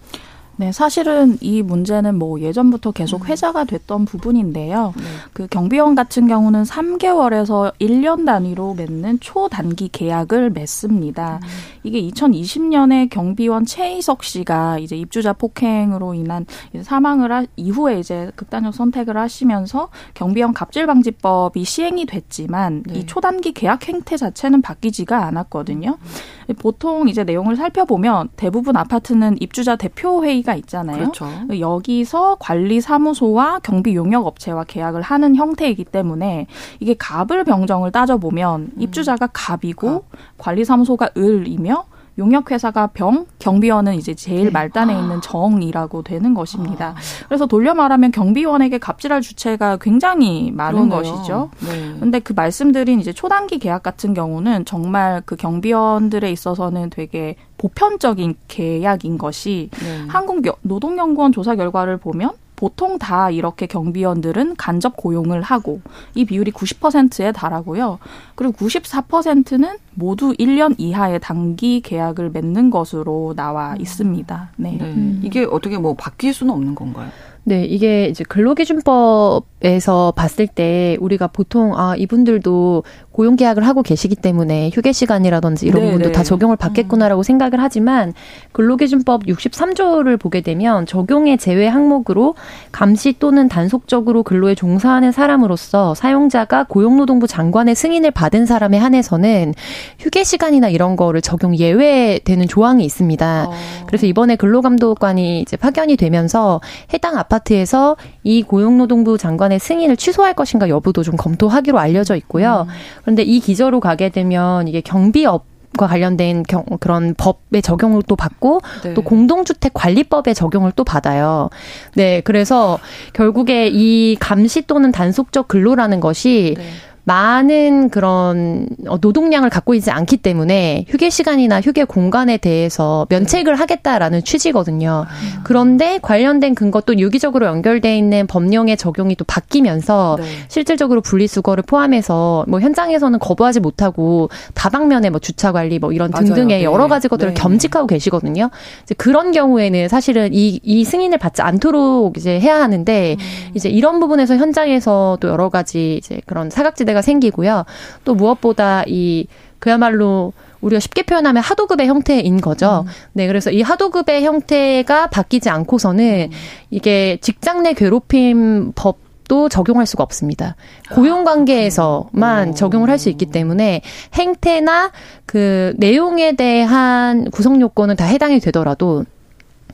[SPEAKER 2] 네, 사실은 이 문제는 뭐 예전부터 계속 음. 회자가 됐던 부분인데요. 네. 그 경비원 같은 경우는 3개월에서 1년 단위로 맺는 초단기 계약을 맺습니다. 음. 이게 2020년에 경비원 최희석 씨가 이제 입주자 폭행으로 인한 사망을 하, 이후에 이제 극단적 선택을 하시면서 경비원 갑질 방지법이 시행이 됐지만 네. 이 초단기 계약 행태 자체는 바뀌지가 않았거든요. 음. 보통 이제 내용을 살펴보면 대부분 아파트는 입주자 대표 회의가 있잖아요. 그렇죠. 여기서 관리 사무소와 경비 용역 업체와 계약을 하는 형태이기 때문에 이게 갑을 병정을 따져 보면 음. 입주자가 갑이고 관리 사무소가 을이며 용역회사가 병, 경비원은 이제 제일 네. 말단에 아. 있는 정이라고 되는 것입니다. 아. 그래서 돌려 말하면 경비원에게 갑질할 주체가 굉장히 많은 그러네요. 것이죠. 네. 근데 그 말씀드린 이제 초단기 계약 같은 경우는 정말 그 경비원들에 있어서는 되게 보편적인 계약인 것이 네. 한국 노동연구원 조사 결과를 보면 보통 다 이렇게 경비원들은 간접 고용을 하고 이 비율이 90%에 달하고요. 그리고 94%는 모두 1년 이하의 단기 계약을 맺는 것으로 나와 음. 있습니다. 네. 네.
[SPEAKER 1] 음. 이게 어떻게 뭐 바뀔 수는 없는 건가요?
[SPEAKER 3] 네, 이게 이제 근로기준법에서 봤을 때 우리가 보통 아 이분들도 고용 계약을 하고 계시기 때문에 휴게 시간이라든지 이런 네, 부분도 다 네. 적용을 받겠구나라고 음. 생각을 하지만 근로기준법 63조를 보게 되면 적용의 제외 항목으로 감시 또는 단속적으로 근로에 종사하는 사람으로서 사용자가 고용노동부 장관의 승인을 받은 사람에 한해서는 휴게 시간이나 이런 거를 적용 예외되는 조항이 있습니다. 어. 그래서 이번에 근로감독관이 이제 파견이 되면서 해당 아파트에서 이 고용노동부 장관의 승인을 취소할 것인가 여부도 좀 검토하기로 알려져 있고요. 음. 그런데 이 기저로 가게 되면 이게 경비업 과 관련된 경, 그런 법의 적용을 또 받고 네. 또 공동주택 관리법의 적용을 또 받아요. 네, 그래서 결국에 이 감시 또는 단속적 근로라는 것이 네. 많은 그런 어, 노동량을 갖고 있지 않기 때문에 휴게 시간이나 휴게 공간에 대해서 면책을 하겠다라는 취지거든요. 아. 그런데 관련된 근거 또 유기적으로 연결돼 있는 법령의 적용이 또 바뀌면서 네. 실질적으로 분리수거를 포함해서 뭐 현장에서는 거부하지 못하고 다방면에 뭐 주차 관리 뭐 이런 등등의 네. 여러 가지 것들을 네. 겸직하고 계시거든요. 이제 그런 경우에는 사실은 이, 이 승인을 받지 않도록 이제 해야 하는데 음. 이제 이런 부분에서 현장에서 또 여러 가지 이제 그런 사각지대가 문제가 생기고요. 또 무엇보다 이 그야말로 우리가 쉽게 표현하면 하도급의 형태인 거죠. 음. 네, 그래서 이 하도급의 형태가 바뀌지 않고서는 음. 이게 직장 내 괴롭힘 법 도 적용할 수가 없습니다. 고용 관계에서만 아, 적용을 할 수 있기 때문에 행태나 그 내용에 대한 구성 요건은 다 해당이 되더라도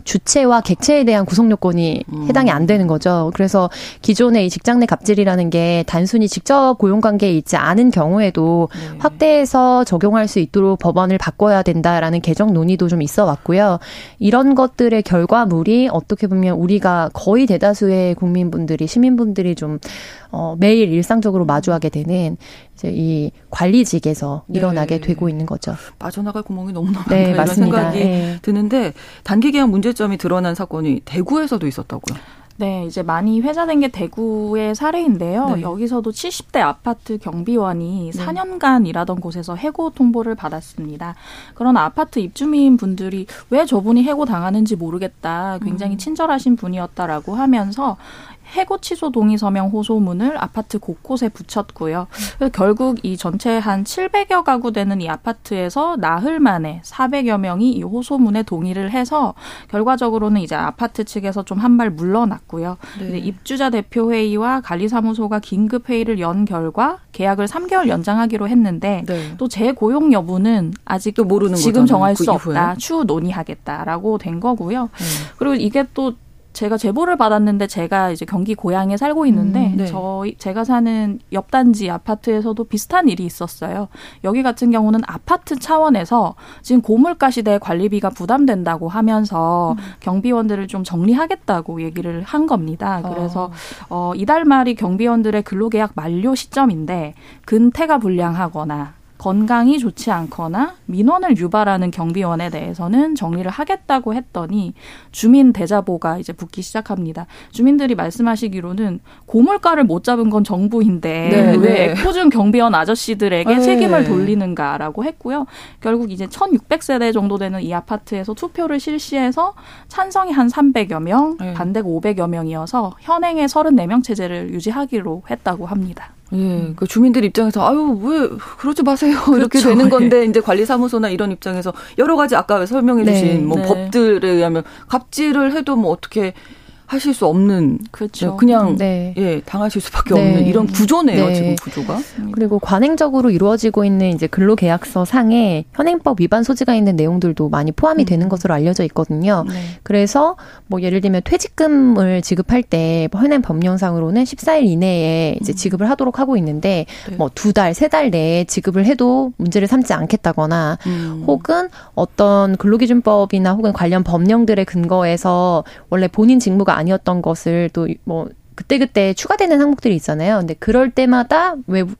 [SPEAKER 3] 주체와 객체에 대한 구성 요건이 음. 해당이 안 되는 거죠. 그래서 기존의 이 직장 내 갑질이라는 게 단순히 직접 고용 관계에 있지 않은 경우에도 네. 확대해서 적용할 수 있도록 법안을 바꿔야 된다라는 개정 논의도 좀 있어 왔고요. 이런 것들의 결과물이 어떻게 보면 우리가 거의 대다수의 국민분들이 시민분들이 좀 어, 매일 일상적으로 마주하게 되는 이제 이 관리직에서 네. 일어나게 되고 있는 거죠.
[SPEAKER 1] 빠져나갈 구멍이 너무나 네, 많다 이런 생각이 네. 드는데 단기 계약 문제점이 드러난 사건이 대구에서도 있었다고요.
[SPEAKER 2] 네, 이제 많이 회자된 게 대구의 사례인데요. 네. 여기서도 70대 아파트 경비원이 네. 4년간 일하던 곳에서 해고 통보를 받았습니다. 그런 아파트 입주민 분들이 왜 저분이 해고 당하는지 모르겠다. 굉장히 음. 친절하신 분이었다라고 하면서 해고 취소 동의 서명 호소문을 아파트 곳곳에 붙였고요. 결국 이 전체 한 700여 가구 되는 이 아파트에서 나흘 만에 400여 명이 이 호소문에 동의를 해서 결과적으로는 이제 아파트 측에서 좀 한 발 물러났고요. 네. 입주자 대표 회의와 관리사무소가 긴급 회의를 연 결과 계약을 3개월 연장하기로 했는데 네. 또 재고용 여부는 아직도 모르는 지금 거잖아요. 정할 수그 없다. 추후 논의하겠다라고 된 거고요. 네. 그리고 이게 또 제가 제보를 받았는데 제가 이제 경기 고향에 살고 있는데 음, 네. 저희 제가 사는 옆 단지 아파트에서도 비슷한 일이 있었어요. 여기 같은 경우는 아파트 차원에서 지금 고물가 시대에 관리비가 부담된다고 하면서 음. 경비원들을 좀 정리하겠다고 얘기를 한 겁니다. 그래서 어, 어 이달 말이 경비원들의 근로계약 만료 시점인데 근태가 불량하거나 건강이 좋지 않거나 민원을 유발하는 경비원에 대해서는 정리를 하겠다고 했더니 주민 대자보가 이제 붙기 시작합니다. 주민들이 말씀하시기로는 고물가를 못 잡은 건 정부인데 네, 왜 네. 에코준 경비원 아저씨들에게 네. 책임을 돌리는가라고 했고요. 결국 이제 1,600세대 정도 되는 이 아파트에서 투표를 실시해서 찬성이 한 300여 명, 네. 반대가 500여 명이어서 현행의 34명 체제를 유지하기로 했다고 합니다.
[SPEAKER 1] 예, 그 주민들 입장에서 아유 왜 그러지 마세요 [LAUGHS] 그렇죠. 이렇게 되는 건데 [LAUGHS] 예. 이제 관리사무소나 이런 입장에서 여러 가지 아까 설명해주신 네, 뭐 네. 법들에 의하면 갑질을 해도 뭐 어떻게 하실 수 없는 그렇죠. 네, 그냥 네. 예 당하실 수밖에 네. 없는 이런 구조네요 네. 지금 구조가
[SPEAKER 3] 그리고 관행적으로 이루어지고 있는 이제 근로계약서 상에 현행법 위반 소지가 있는 내용들도 많이 포함이 음. 되는 것으로 알려져 있거든요. 네. 그래서 뭐 예를 들면 퇴직금을 지급할 때뭐 현행 법령상으로는 14일 이내에 이제 음. 지급을 하도록 하고 있는데 네. 뭐두 달, 세 달 내에 지급을 해도 문제를 삼지 않겠다거나 음. 혹은 어떤 근로기준법이나 혹은 관련 법령들의 근거에서 원래 본인 직무가 아니었던 것을 또 뭐 그때그때 추가되는 항목들이 있잖아요. 근데 그럴 때마다 외부,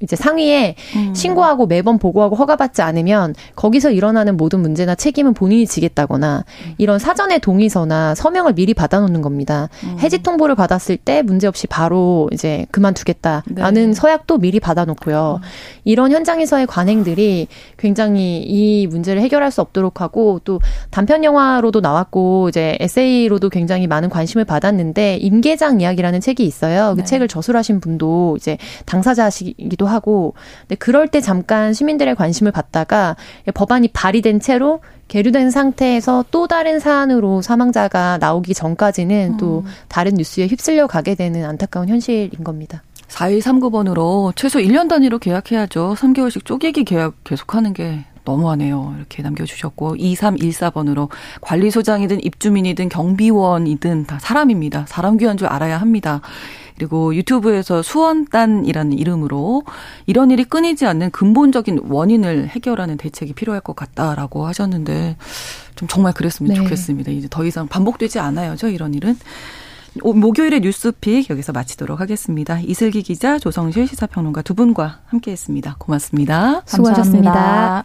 [SPEAKER 3] 이제 상위에 음. 신고하고 매번 보고하고 허가받지 않으면 거기서 일어나는 모든 문제나 책임은 본인이 지겠다거나 음. 이런 사전에 동의서나 서명을 미리 받아놓는 겁니다. 음. 해지 통보를 받았을 때 문제없이 바로 이제 그만두겠다라는 네. 서약도 미리 받아놓고요. 음. 이런 현장에서의 관행들이 굉장히 이 문제를 해결할 수 없도록 하고 또 단편 영화로도 나왔고 이제 에세이로도 굉장히 많은 관심을 받았는데 임계장 이야기 이야기라는 책이 있어요. 그 네. 책을 저술하신 분도 이제 당사자시기도 하고, 근데 그럴 때 잠깐 시민들의 관심을 받다가 법안이 발의된 채로 계류된 상태에서 또 다른 사안으로 사망자가 나오기 전까지는 음. 또 다른 뉴스에 휩쓸려 가게 되는 안타까운 현실인 겁니다.
[SPEAKER 1] 4139번으로 최소 1년 단위로 계약해야죠. 3개월씩 쪼개기 계약 계속하는 게 너무하네요. 이렇게 남겨주셨고 2314번으로 관리소장이든 입주민이든 경비원이든 다 사람입니다. 사람 귀한 줄 알아야 합니다. 그리고 유튜브에서 수원단이라는 이름으로 이런 일이 끊이지 않는 근본적인 원인을 해결하는 대책이 필요할 것 같다라고 하셨는데 좀 정말 그랬으면 네. 좋겠습니다. 이제 더 이상 반복되지 않아요죠 이런 일은. 목요일의 뉴스픽 여기서 마치도록 하겠습니다. 이슬기 기자, 조성실 시사평론가 두 분과 함께했습니다. 고맙습니다.
[SPEAKER 3] 수고하셨습니다.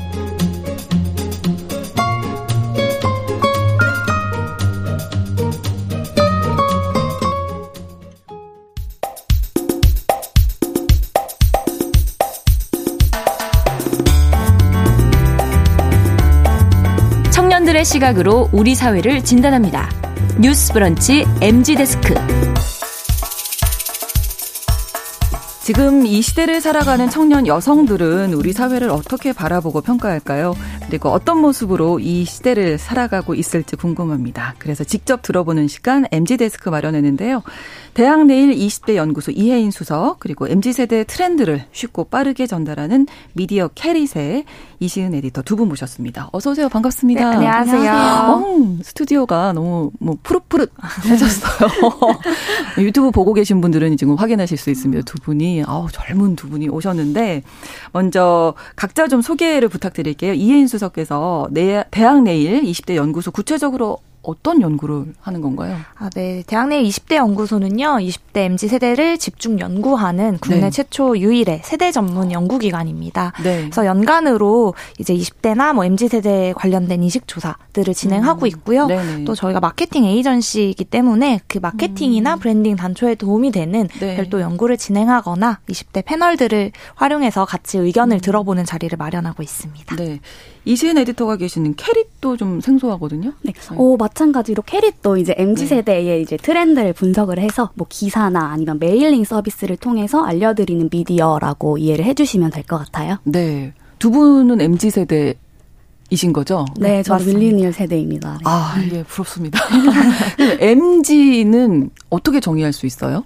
[SPEAKER 4] 시각으로 우리 사회를 진단합니다. 뉴스 브런치 MG 데스크.
[SPEAKER 1] 지금 이 시대를 살아가는 청년 여성들은 우리 사회를 어떻게 바라보고 평가할까요? 그리고 어떤 모습으로 이 시대를 살아가고 있을지 궁금합니다. 그래서 직접 들어보는 시간 MG 데스크 마련했는데요. 대학 내일 20대 연구소 이혜인 수석 그리고 MZ 세대 트렌드를 쉽고 빠르게 전달하는 미디어 캐릿의 이시은 에디터 두 분 모셨습니다. 어서 오세요. 반갑습니다.
[SPEAKER 5] 네, 안녕하세요.
[SPEAKER 1] 어, 스튜디오가 너무 뭐 푸릇푸릇 해졌어요. [LAUGHS] 유튜브 보고 계신 분들은 지금 확인하실 수 있습니다. 두 분이 아우 젊은 두 분이 오셨는데 먼저 각자 좀 소개를 부탁드릴게요. 이혜인 수석께서 대학 내일 20대 연구소 구체적으로 어떤 연구를 하는 건가요?
[SPEAKER 5] 아, 네. 대학내일 20대 연구소는요, 20대 MZ 세대를 집중 연구하는 국내 네. 최초 유일의 세대 전문 연구기관입니다. 네. 그래서 연간으로 이제 20대나 뭐 MZ 세대 관련된 인식 조사들을 진행하고 음. 있고요. 음. 또 저희가 마케팅 에이전시이기 때문에 그 마케팅이나 음. 브랜딩 단초에 도움이 되는 네. 별도 연구를 진행하거나 20대 패널들을 활용해서 같이 의견을 음. 들어보는 자리를 마련하고 있습니다.
[SPEAKER 1] 네. 이시은 에디터가 계시는 캐릿도 좀 생소하거든요.
[SPEAKER 6] 네. 네. 어, 마찬가지로 캐릿도 이제 MZ 세대의 네. 이제 트렌드를 분석을 해서 뭐 기사나 아니면 메일링 서비스를 통해서 알려드리는 미디어라고 이해를 해주시면 될 것 같아요.
[SPEAKER 1] 네. 두 분은 MZ 세대 이신 거죠?
[SPEAKER 6] 네, 저는 밀레니얼 세대입니다. 네.
[SPEAKER 1] 아, 예, 부럽습니다. [LAUGHS] MZ는 어떻게 정의할 수 있어요?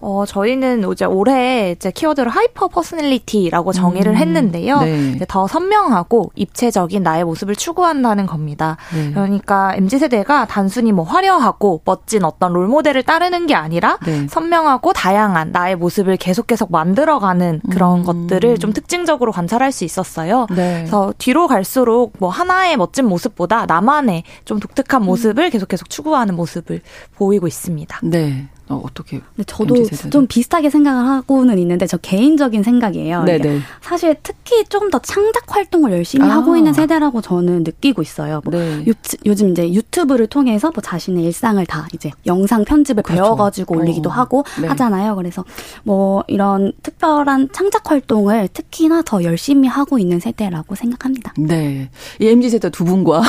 [SPEAKER 5] 어, 저희는 이제 올해 이제 키워드를 hyper personality라고 정의를 음, 했는데요. 네. 더 선명하고 입체적인 나의 모습을 추구한다는 겁니다. 네. 그러니까 MZ 세대가 단순히 뭐 화려하고 멋진 어떤 롤 모델을 따르는 게 아니라 네. 선명하고 다양한 나의 모습을 계속 계속 만들어가는 그런 음. 것들을 좀 특징적으로 관찰할 수 있었어요. 네. 그래서 뒤로 갈수록 뭐 하나의 멋진 모습보다 나만의 좀 독특한 모습을 음. 계속 계속 추구하는 모습을 보이고 있습니다.
[SPEAKER 1] 네. 어, 어떻게?
[SPEAKER 6] 근데 저도 좀 비슷하게 생각을 하고는 있는데 저 개인적인 생각이에요. 네네. 사실 특히 좀 더 창작 활동을 열심히 아. 하고 있는 세대라고 저는 느끼고 있어요. 뭐 네. 유, 요즘 이제 유튜브를 통해서 뭐 자신의 일상을 다 이제 영상 편집을 그렇죠. 배워가지고 올리기도 어. 하고 네. 하잖아요. 그래서 뭐 이런 특별한 창작 활동을 특히나 더 열심히 하고 있는 세대라고 생각합니다.
[SPEAKER 1] 네. 이 MZ 세대 두 분과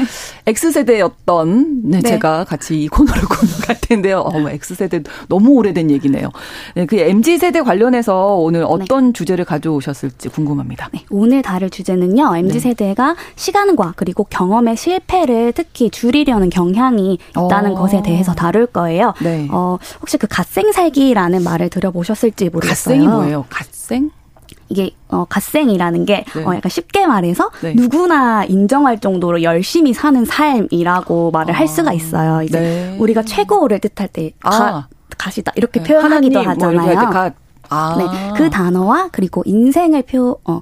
[SPEAKER 1] [LAUGHS] X 세대였던 네, 네. 제가 같이 이 코너를 [LAUGHS] 공유할 텐데요. 어, X 세대 세대 너무 오래된 얘기네요. 네, 그 MZ 세대 관련해서 오늘 네. 어떤 네. 주제를 가져오셨을지 궁금합니다. 네,
[SPEAKER 6] 오늘 다룰 주제는요. MZ 세대가 시간과 그리고 경험의 실패를 특히 줄이려는 경향이 있다는 어. 것에 대해서 다룰 거예요. 네. 어, 혹시 그 갓생 살기라는 말을 들어보셨을지 모르겠어요.
[SPEAKER 1] 갓생이 뭐예요? 갓생?
[SPEAKER 6] 이게 어 갓생이라는 게 네. 어, 약간 쉽게 말해서 네. 누구나 인정할 정도로 열심히 사는 삶이라고 말을 아. 할 수가 있어요. 이제 네. 우리가 최고를 뜻할 때 아. god이다 이렇게 네, 표현하기도 뭐 하잖아요. 뭐 아. 네, 그 단어와 그리고 인생을 표, 어,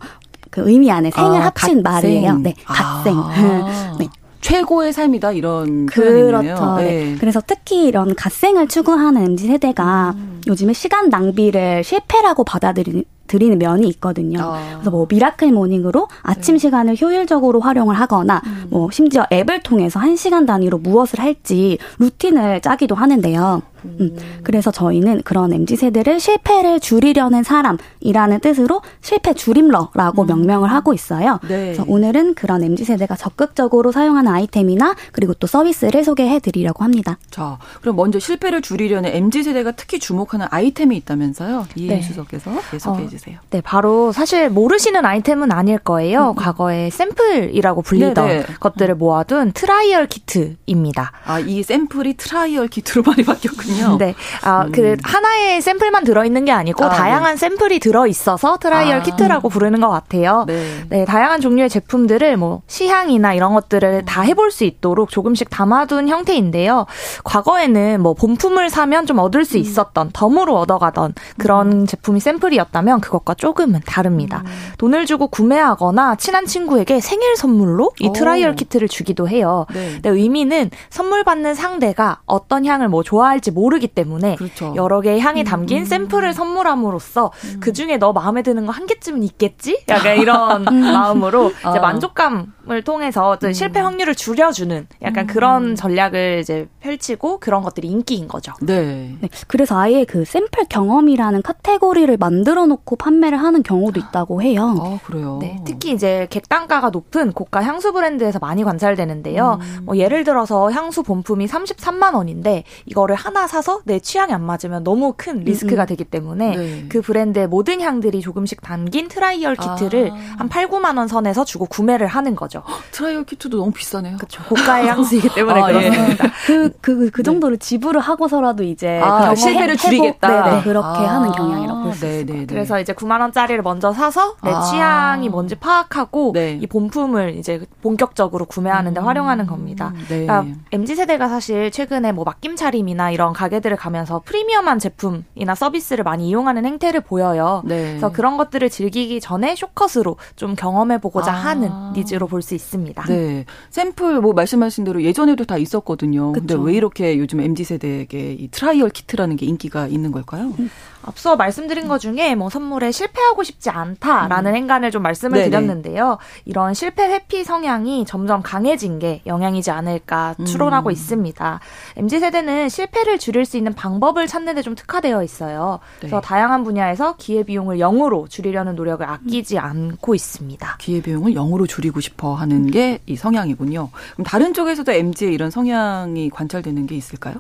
[SPEAKER 6] 그 의미 안에 생을 아, 합친 갓생. 말이에요. 네, 갓생.
[SPEAKER 1] 아. [LAUGHS] 네. 최고의 삶이다 이런
[SPEAKER 6] 그렇죠. 네. 네. 그래서 특히 이런 갓생을 추구하는 mz 세대가 음. 요즘에 시간 낭비를 실패라고 받아들이는 드리는 면이 있거든요. 어. 그래서 뭐 미라클 모닝으로 아침 네. 시간을 효율적으로 활용을 하거나 음. 뭐 심지어 앱을 통해서 한 시간 단위로 무엇을 할지 루틴을 짜기도 하는데요. 음. 그래서 저희는 그런 MZ 세대를 실패를 줄이려는 사람이라는 뜻으로 실패 줄임러라고 음. 명명을 하고 있어요. 네. 그래서 오늘은 그런 MZ 세대가 적극적으로 사용하는 아이템이나 그리고 또 서비스를 소개해 드리려고 합니다.
[SPEAKER 1] 자, 그럼 먼저 실패를 줄이려는 MZ 세대가 특히 주목하는 아이템이 있다면서요? 이해 네. 수석께서 네, 소개해 주세요. 어,
[SPEAKER 5] 네, 바로 사실 모르시는 아이템은 아닐 거예요. 음. 과거에 샘플이라고 불리던 네네. 네. 것들을 모아둔 trial 키트입니다.
[SPEAKER 1] 아, 이 샘플이 trial 키트로 많이 바뀌었군요. 거군요.
[SPEAKER 5] 네. 아, 음. 그 하나의 샘플만 들어 있는 게 아니고 아, 네. 다양한 네. 샘플이 들어 있어서 trial 아. 키트라고 부르는 것 같아요. 네. 네. 다양한 종류의 제품들을 뭐 시향이나 이런 것들을 다 해볼 수 있도록 조금씩 담아둔 형태인데요. 과거에는 뭐 본품을 사면 좀 얻을 수 음. 있었던 덤으로 얻어가던 그런 음. 제품이 샘플이었다면 그것과 조금은 다릅니다. 음. 돈을 주고 구매하거나 친한 친구에게 생일 선물로 이 trial 오. 키트를 주기도 해요. 네. 의미는 선물 받는 상대가 어떤 향을 뭐 좋아할지 모르 모르기 때문에 그렇죠. 여러 개의 향이 음. 담긴 음. 샘플을 선물함으로써 음. 그 중에 너 마음에 드는 거 한 개쯤은 있겠지? 약간 이런 [LAUGHS] 음. 마음으로 이제 어. 만족감을 통해서 음. 실패 확률을 줄여주는 약간 그런 전략을 이제 펼치고 그런 것들이 인기인 거죠.
[SPEAKER 6] 네. 네. 그래서 아예 그 샘플 경험이라는 카테고리를 만들어 놓고 판매를 하는 경우도 있다고 해요.
[SPEAKER 1] 아, 그래요?
[SPEAKER 5] 네. 특히 이제 객단가가 높은 고가 향수 브랜드에서 많이 관찰되는데요. 뭐 예를 들어서 향수 본품이 33만 원인데 이거를 하나 사서 내 취향이 안 맞으면 너무 큰 리스크가 음, 음. 되기 때문에 네. 그 브랜드의 모든 향들이 조금씩 담긴 trial kit를 아. 한 8, 9만 원 선에서 주고 구매를 하는 거죠.
[SPEAKER 1] trial kit도 너무 비싸네요.
[SPEAKER 5] 그렇죠. 고가의 향수이기 때문에 아, 예. 그렇습니다. 예. [LAUGHS]
[SPEAKER 6] 그, 그, 그 네. 정도를 네. 지불을 하고서라도 이제
[SPEAKER 1] 아, 실패를 줄이겠다.
[SPEAKER 6] 네, 네, 그렇게 아. 하는 경향이라고 볼 수 있습니다. 네,
[SPEAKER 5] 그래서 이제 9만 원짜리를 먼저 사서 내 아. 취향이 뭔지 파악하고 네. 이 본품을 이제 본격적으로 구매하는데 음. 활용하는 겁니다. 그러니까 MZ 세대가 사실 최근에 뭐 맡김 차림이나 이런 가게들을 가면서 프리미엄한 제품이나 서비스를 많이 이용하는 행태를 보여요. 네. 그래서 그런 것들을 즐기기 전에 쇼컷으로 좀 경험해 보고자 아. 하는 needs로 볼 수 있습니다.
[SPEAKER 1] 네. 샘플 뭐 말씀하신 대로 예전에도 다 있었거든요. 그쵸. 근데 왜 이렇게 요즘 MZ 세대에게 이 trial kit라는 게 인기가 있는 걸까요? 음.
[SPEAKER 5] 앞서 말씀드린 것 중에 뭐 선물에 실패하고 싶지 않다라는 음. 행간을 좀 말씀을 네네. 드렸는데요. 이런 실패 회피 성향이 점점 강해진 게 영향이지 않을까 추론하고 음. 있습니다. MZ 세대는 실패를 줄일 수 있는 방법을 찾는 데 좀 특화되어 있어요. 네. 그래서 다양한 분야에서 기회 비용을 0으로 줄이려는 노력을 아끼지 음. 않고 있습니다.
[SPEAKER 1] 기회 비용을 0으로 줄이고 싶어 하는 게 이 성향이군요. 그럼 다른 쪽에서도 MZ의 이런 성향이 관찰되는 게 있을까요?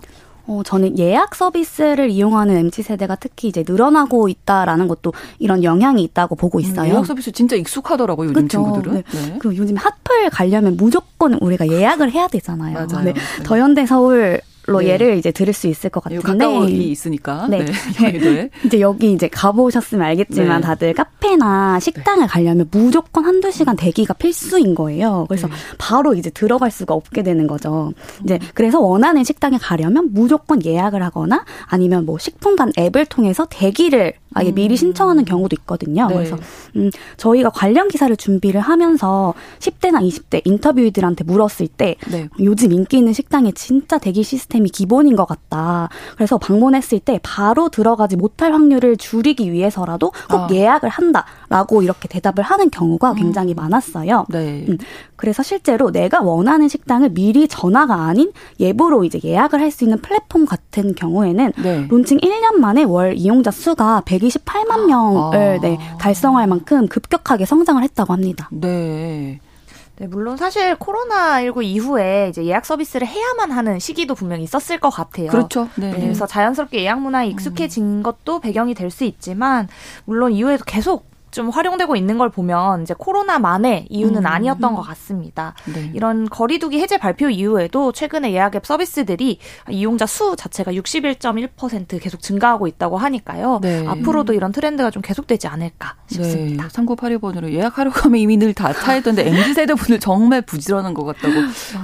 [SPEAKER 6] 어, 저는 예약 서비스를 이용하는 MZ 세대가 특히 이제 늘어나고 있다라는 것도 이런 영향이 있다고 보고 음, 있어요.
[SPEAKER 1] 예약 서비스 진짜 익숙하더라고요, 요즘 그쵸? 친구들은. 네.
[SPEAKER 6] 네. 그 요즘 핫플 가려면 무조건 우리가 예약을 해야 되잖아요. 맞아요. 네. 네. 더현대 서울 로 네. 예를 이제 들을 수 있을 것 같은데
[SPEAKER 1] 가까이 있으니까 네,
[SPEAKER 6] 네. [LAUGHS] 이제 여기 이제 가보셨으면 알겠지만 네. 다들 카페나 식당을 네. 가려면 무조건 한두 시간 대기가 필수인 거예요. 그래서 네. 바로 이제 들어갈 수가 없게 되는 거죠. 이제 그래서 원하는 식당에 가려면 무조건 예약을 하거나 아니면 뭐 식품관 앱을 통해서 대기를 아예 음. 미리 신청하는 경우도 있거든요. 네. 그래서 음, 저희가 관련 기사를 준비를 하면서 10대나 20대 인터뷰들한테 물었을 때 네. 요즘 인기 있는 식당에 진짜 대기 시스템이 기본인 것 같다. 그래서 방문했을 때 바로 들어가지 못할 확률을 줄이기 위해서라도 꼭 아. 예약을 한다 라고 이렇게 대답을 하는 경우가 음. 굉장히 많았어요. 네. 음, 그래서 실제로 내가 원하는 식당을 미리 전화가 아닌 예보로 이제 예약을 할 수 있는 플랫폼 같은 경우에는 네. 론칭 1년 만에 월 이용자 수가 100 128만 명을 아. 네, 달성할 만큼 급격하게 성장을 했다고 합니다.
[SPEAKER 1] 네.
[SPEAKER 5] 네, 물론 사실 코로나19 이후에 이제 예약 서비스를 해야만 하는 시기도 분명히 있었을 것 같아요.
[SPEAKER 1] 그렇죠. 네.
[SPEAKER 5] 네 그래서 자연스럽게 예약 문화에 익숙해진 음. 것도 배경이 될 수 있지만, 물론 이후에도 계속 좀 활용되고 있는 걸 보면 이제 코로나만의 이유는 음. 아니었던 것 같습니다. 네. 이런 거리두기 해제 발표 이후에도 최근에 예약 앱 서비스들이 이용자 수 자체가 61.1% 계속 증가하고 있다고 하니까요. 네. 앞으로도 이런 트렌드가 좀 계속되지 않을까 싶습니다. 네.
[SPEAKER 1] 3982번으로 예약하려고 하면 이미 늘 다 차있던데 MZ세대 [LAUGHS] 분들 정말 부지런한 것 같다고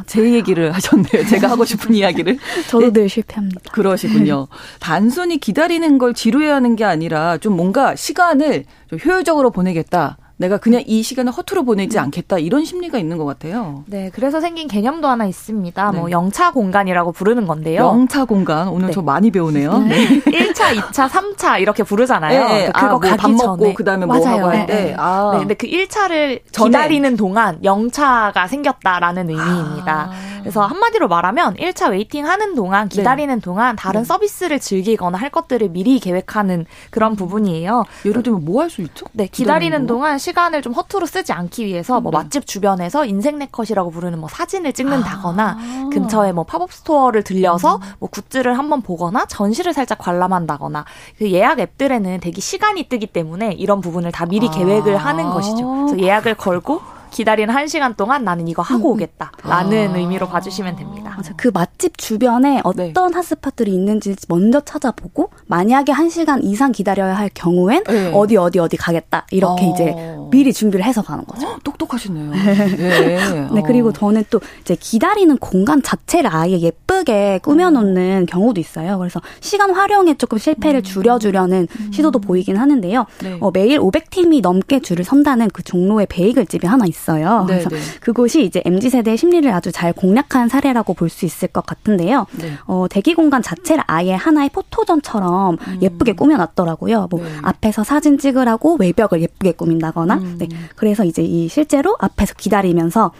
[SPEAKER 1] 제 얘기를 하셨네요. 제가 하고 싶은 이야기를.
[SPEAKER 6] 저도 늘 실패합니다.
[SPEAKER 1] 그러시군요. [LAUGHS] 단순히 기다리는 걸 지루해하는 게 아니라 좀 뭔가 시간을 좀 효율적으로 보내겠다. 내가 그냥 이 시간을 허투루 보내지 음. 않겠다 이런 심리가 있는 것 같아요.
[SPEAKER 5] 네, 그래서 생긴 개념도 하나 있습니다. 네. 뭐 영차 공간이라고 부르는 건데요.
[SPEAKER 1] 영차 공간 오늘 네. 저 많이 배우네요. 네.
[SPEAKER 5] 1차, 2차, 3차 이렇게 부르잖아요. 네,
[SPEAKER 1] 네. 그거 아, 뭐 가기 밥 먹고. 그다음에 뭐 하고 할때
[SPEAKER 5] 네, 아. 네, 근데 그 1차를 기다리는 동안 영차가 생겼다라는 의미입니다. 아. 그래서 한마디로 말하면 1차 waiting 하는 동안 기다리는 네. 동안 다른 네. 서비스를 즐기거나 할 것들을 미리 계획하는 그런 부분이에요.
[SPEAKER 1] 예를 들면 뭐 할 수 있죠?
[SPEAKER 5] 네, 기다리는, 기다리는 동안 시 간을 좀 허투루 쓰지 않기 위해서 뭐 네. 맛집 주변에서 인생 네컷이라고 부르는 뭐 사진을 찍는다거나 아. 근처에 뭐 pop-up store를 들려서 음. 뭐 goods를 한번 보거나 전시를 살짝 관람한다거나 그 예약 앱들에는 대기 시간이 뜨기 때문에 이런 부분을 다 미리 아. 계획을 하는 것이죠. 그래서 예약을 걸고 기다리는 한 시간 동안 나는 이거 하고 음, 음. 오겠다라는 아. 의미로 봐주시면 됩니다.
[SPEAKER 6] 맞아. 그 맛집 주변에 어떤 네. 핫스팟들이 있는지 먼저 찾아보고 만약에 한 시간 이상 기다려야 할 경우엔 네. 어디 어디 어디 가겠다 이렇게 어. 이제 미리 준비를 해서 가는 거죠. 어,
[SPEAKER 1] 똑똑하시네요. [LAUGHS] 네.
[SPEAKER 6] 네. 그리고 저는 또 이제 기다리는 공간 자체를 아예 예쁘게 꾸며놓는 경우도 있어요. 그래서 시간 활용에 조금 실패를 음. 줄여주려는 음. 시도도 보이긴 하는데요. 네. 어, 매일 500팀이 넘게 줄을 선다는 그 종로의 베이글 집이 하나 있어요. 있어요. 네, 그래서 네. 그곳이 이제 mz 세대의 심리를 아주 잘 공략한 사례라고 볼 수 있을 것 같은데요. 네. 어, 대기 공간 자체를 아예 하나의 포토전처럼 음. 예쁘게 꾸며놨더라고요. 뭐 네. 앞에서 사진 찍으라고 외벽을 예쁘게 꾸민다거나. 음. 네. 그래서 이제 이 실제로 앞에서 기다리면서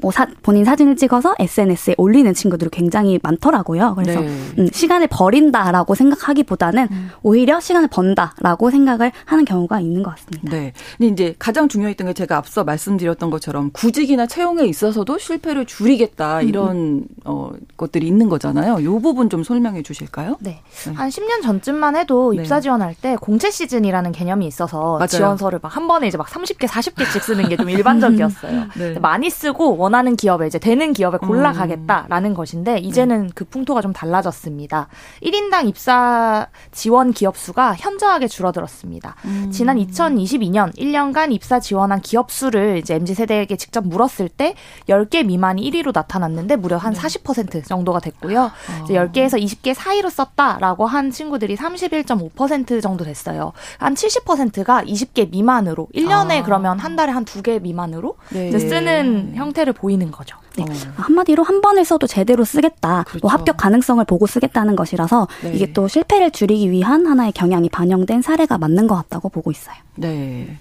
[SPEAKER 6] 뭐 사, 본인 사진을 찍어서 SNS에 올리는 친구들이 굉장히 많더라고요. 그래서 네. 음, 시간을 버린다라고 생각하기보다는 음. 오히려 시간을 번다라고 생각을 하는 경우가 있는 것 같습니다.
[SPEAKER 1] 네. 근데 이제 가장 중요했던 게 제가 앞서 말씀드렸던 것처럼 구직이나 채용에 있어서도 실패를 줄이겠다 음, 이런 음. 어, 것들이 있는 거잖아요. 이 부분 좀 설명해 주실까요?
[SPEAKER 5] 네. 네. 한 10년 전쯤만 해도 네. 입사 지원할 때 공채 시즌이라는 개념이 있어서 맞아요. 지원서를 막 한 번에 이제 막 30개, 40개씩 쓰는 게 좀 일반적이었어요. [LAUGHS] 네. 많이 쓰고 원하는 기업에 이제 되는 기업에 골라가겠다라는 음. 것인데 이제는 네. 그 풍토가 좀 달라졌습니다. 1인당 입사 지원 기업 수가 현저하게 줄어들었습니다. 음. 지난 2022년 1년간 입사 지원한 기업 수를 이제 MZ 세대에게 직접 물었을 때 10개 미만이 1위로 나타났는데 무려 한 네. 40% 정도가 됐고요. 어. 이제 10개에서 20개 사이로 썼다라고 한 친구들이 31.5% 정도 됐어요. 한 70%가 20개 미만으로 1년에 아. 그러면 한 달에 한 두 개 미만으로 네. 쓰는 형태를 보이는 거죠.
[SPEAKER 6] 네. 어. 한마디로 한 번에 써도 제대로 쓰겠다. 그렇죠. 뭐 합격 가능성을 보고 쓰겠다는 것이라서 네. 이게 또 실패를 줄이기 위한 하나의 경향이 반영된 사례가 맞는 것 같다고 보고 있어요.
[SPEAKER 1] 네.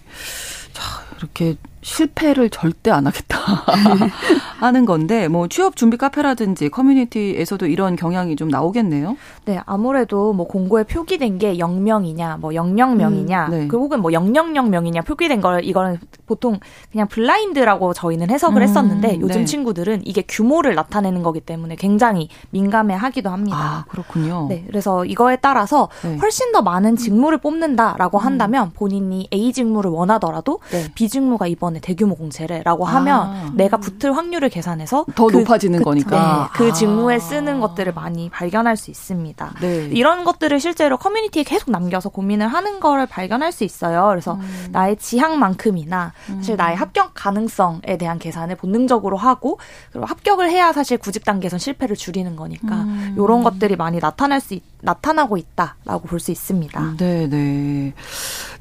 [SPEAKER 1] 자, 이렇게 실패를 절대 안 하겠다 [LAUGHS] 하는 건데 뭐 취업 준비 카페라든지 커뮤니티에서도 이런 경향이 좀 나오겠네요.
[SPEAKER 5] 네, 아무래도 뭐 공고에 표기된 게 0명이냐, 뭐 00명이냐, 음, 네. 그 혹은 뭐 000명이냐 표기된 걸 이거는 보통 그냥 블라인드라고 저희는 해석을 음, 했었는데 요즘 네. 친구들은 이게 규모를 나타내는 거기 때문에 굉장히 민감해 하기도 합니다.
[SPEAKER 1] 아, 그렇군요.
[SPEAKER 5] 네, 그래서 이거에 따라서 네. 훨씬 더 많은 직무를 뽑는다라고 음. 한다면 본인이 A 직무를 원하더라도 네. B 직무가 이번 이번에 대규모 공채래라고 하면 아. 내가 붙을 확률을 계산해서
[SPEAKER 1] 더 그, 높아지는 그, 거니까
[SPEAKER 5] 네, 그 아. 직무에 쓰는 것들을 많이 발견할 수 있습니다. 네. 이런 것들을 실제로 커뮤니티에 계속 남겨서 고민을 하는 거를 발견할 수 있어요. 그래서 음. 나의 지향만큼이나 사실 음. 나의 합격 가능성에 대한 계산을 본능적으로 하고 그리고 합격을 해야 사실 구직 단계에선 실패를 줄이는 거니까 음. 이런 것들이 많이 나타날 수 있, 나타나고 있다라고 볼 수 있습니다.
[SPEAKER 1] 네, 네.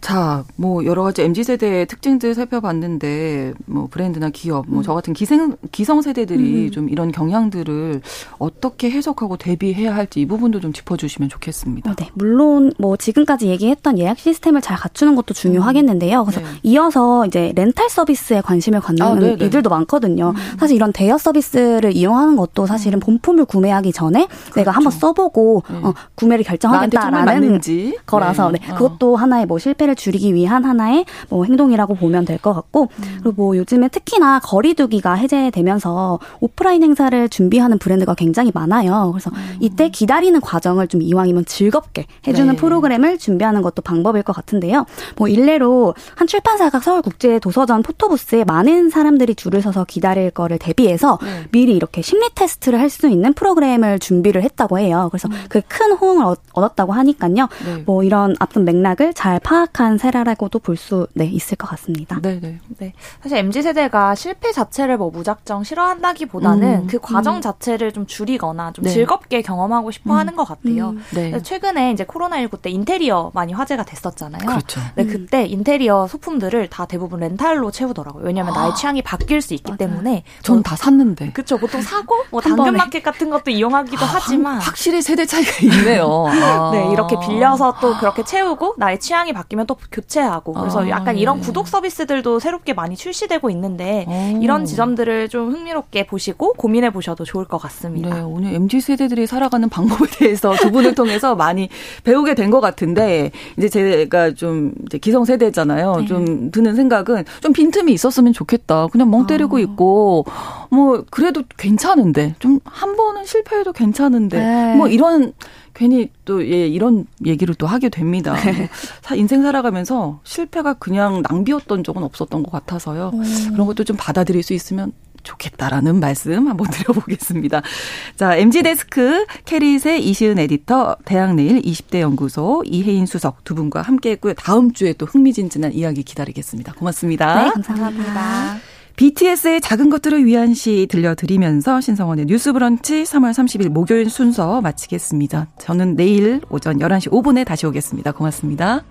[SPEAKER 1] 자, 뭐 여러 가지 MZ 세대의 특징들 살펴봤는데 뭐 브랜드나 기업, 뭐저 음. 같은 기생 기성 세대들이 음. 좀 이런 경향들을 어떻게 해석하고 대비해야 할지 이 부분도 좀 짚어주시면 좋겠습니다.
[SPEAKER 6] 어, 네, 물론 뭐 지금까지 얘기했던 예약 시스템을 잘 갖추는 것도 중요하겠는데요. 그래서 네. 이어서 이제 렌탈 서비스에 관심을 갖는 아, 네, 네. 이들도 많거든요. 음. 사실 이런 대여 서비스를 이용하는 것도 사실은 음. 본품을 구매하기 전에 그렇죠. 내가 한번 써보고 네. 어, 구매를 결정하겠다라는 거라서 네. 그것도 하나의 뭐 실패를 줄이기 위한 하나의 뭐 행동이라고 보면 될 것 같고 음. 그리고 뭐 요즘에 특히나 거리두기가 해제되면서 오프라인 행사를 준비하는 브랜드가 굉장히 많아요. 그래서 음. 이때 기다리는 과 정을 좀 이왕이면 즐겁게 해주는 네. 프로그램을 준비하는 것도 방법일 것 같은데요. 뭐 일례로 한 출판사가 서울국제도서전 포토부스에 많은 사람들이 줄을 서서 기다릴 거를 대비해서 네. 미리 이렇게 심리 테스트를 할 수 있는 프로그램을 준비를 했다고 해요. 그래서 음. 그큰 호응을 얻었다고 하니까요. 네. 뭐 이런 앞선 맥락을 잘 파악한 세라라고도 볼수 네, 있을 것 같습니다.
[SPEAKER 5] 네, 네. 네. 사실 MZ 세대가 실패 자체를 뭐 무작정 싫어한다기보다는 음. 그 과정 음. 자체를 좀 줄이거나 좀 네. 즐겁게 경험하고 싶어 음. 하는 것 같아요. 음. 네. 최근에 이제 코로나19 때 인테리어 많이 화제가 됐었잖아요.
[SPEAKER 1] 그렇죠.
[SPEAKER 5] 네, 그때 인테리어 소품들을 다 대부분 렌탈로 채우더라고요. 왜냐하면 아. 나의 취향이 바뀔 수 있기 맞아요. 때문에
[SPEAKER 1] 전다 뭐 샀는데.
[SPEAKER 5] 그렇죠. 보통 사고 뭐 당근마켓 같은 것도 이용하기도 아, 하지만
[SPEAKER 1] 확실히 세대 차이가 있네요. 아. [LAUGHS]
[SPEAKER 5] 네, 이렇게 빌려서 또 그렇게 채우고 나의 취향이 바뀌면 또 교체하고 그래서 아, 약간 이런 네. 구독 서비스들도 새롭게 많이 출시되고 있는데 오. 이런 지점들을 좀 흥미롭게 보시고 고민해 보셔도 좋을 것 같습니다.
[SPEAKER 1] 네, 오늘 MZ 세대들이 살아가는 방법에 대해 서 두 분을 통해서 많이 배우게 된 것 같은데 이제 제가 좀 이제 기성 세대잖아요. 네. 좀 드는 생각은 좀 빈틈이 있었으면 좋겠다. 그냥 멍 때리고 아. 있고 뭐 그래도 괜찮은데 좀 한 번은 실패해도 괜찮은데 네. 뭐 이런 괜히 또 예, 이런 얘기를 또 하게 됩니다. 네. 뭐 인생 살아가면서 실패가 그냥 낭비였던 적은 없었던 것 같아서요. 음. 그런 것도 좀 받아들일 수 있으면 좋겠다라는 말씀 한번 [LAUGHS] 드려보겠습니다. 자, MG데스크 캐릿의 이시은 에디터, 대학내일 20대 연구소 이혜인 수석 두 분과 함께 했고요. 다음 주에 또 흥미진진한 이야기 기다리겠습니다. 고맙습니다.
[SPEAKER 6] 네, 감사합니다.
[SPEAKER 1] BTS의 작은 것들을 위한 시 들려드리면서 신성원의 뉴스 브런치 3월 30일 목요일 순서 마치겠습니다. 저는 내일 오전 11시 5분에 다시 오겠습니다. 고맙습니다.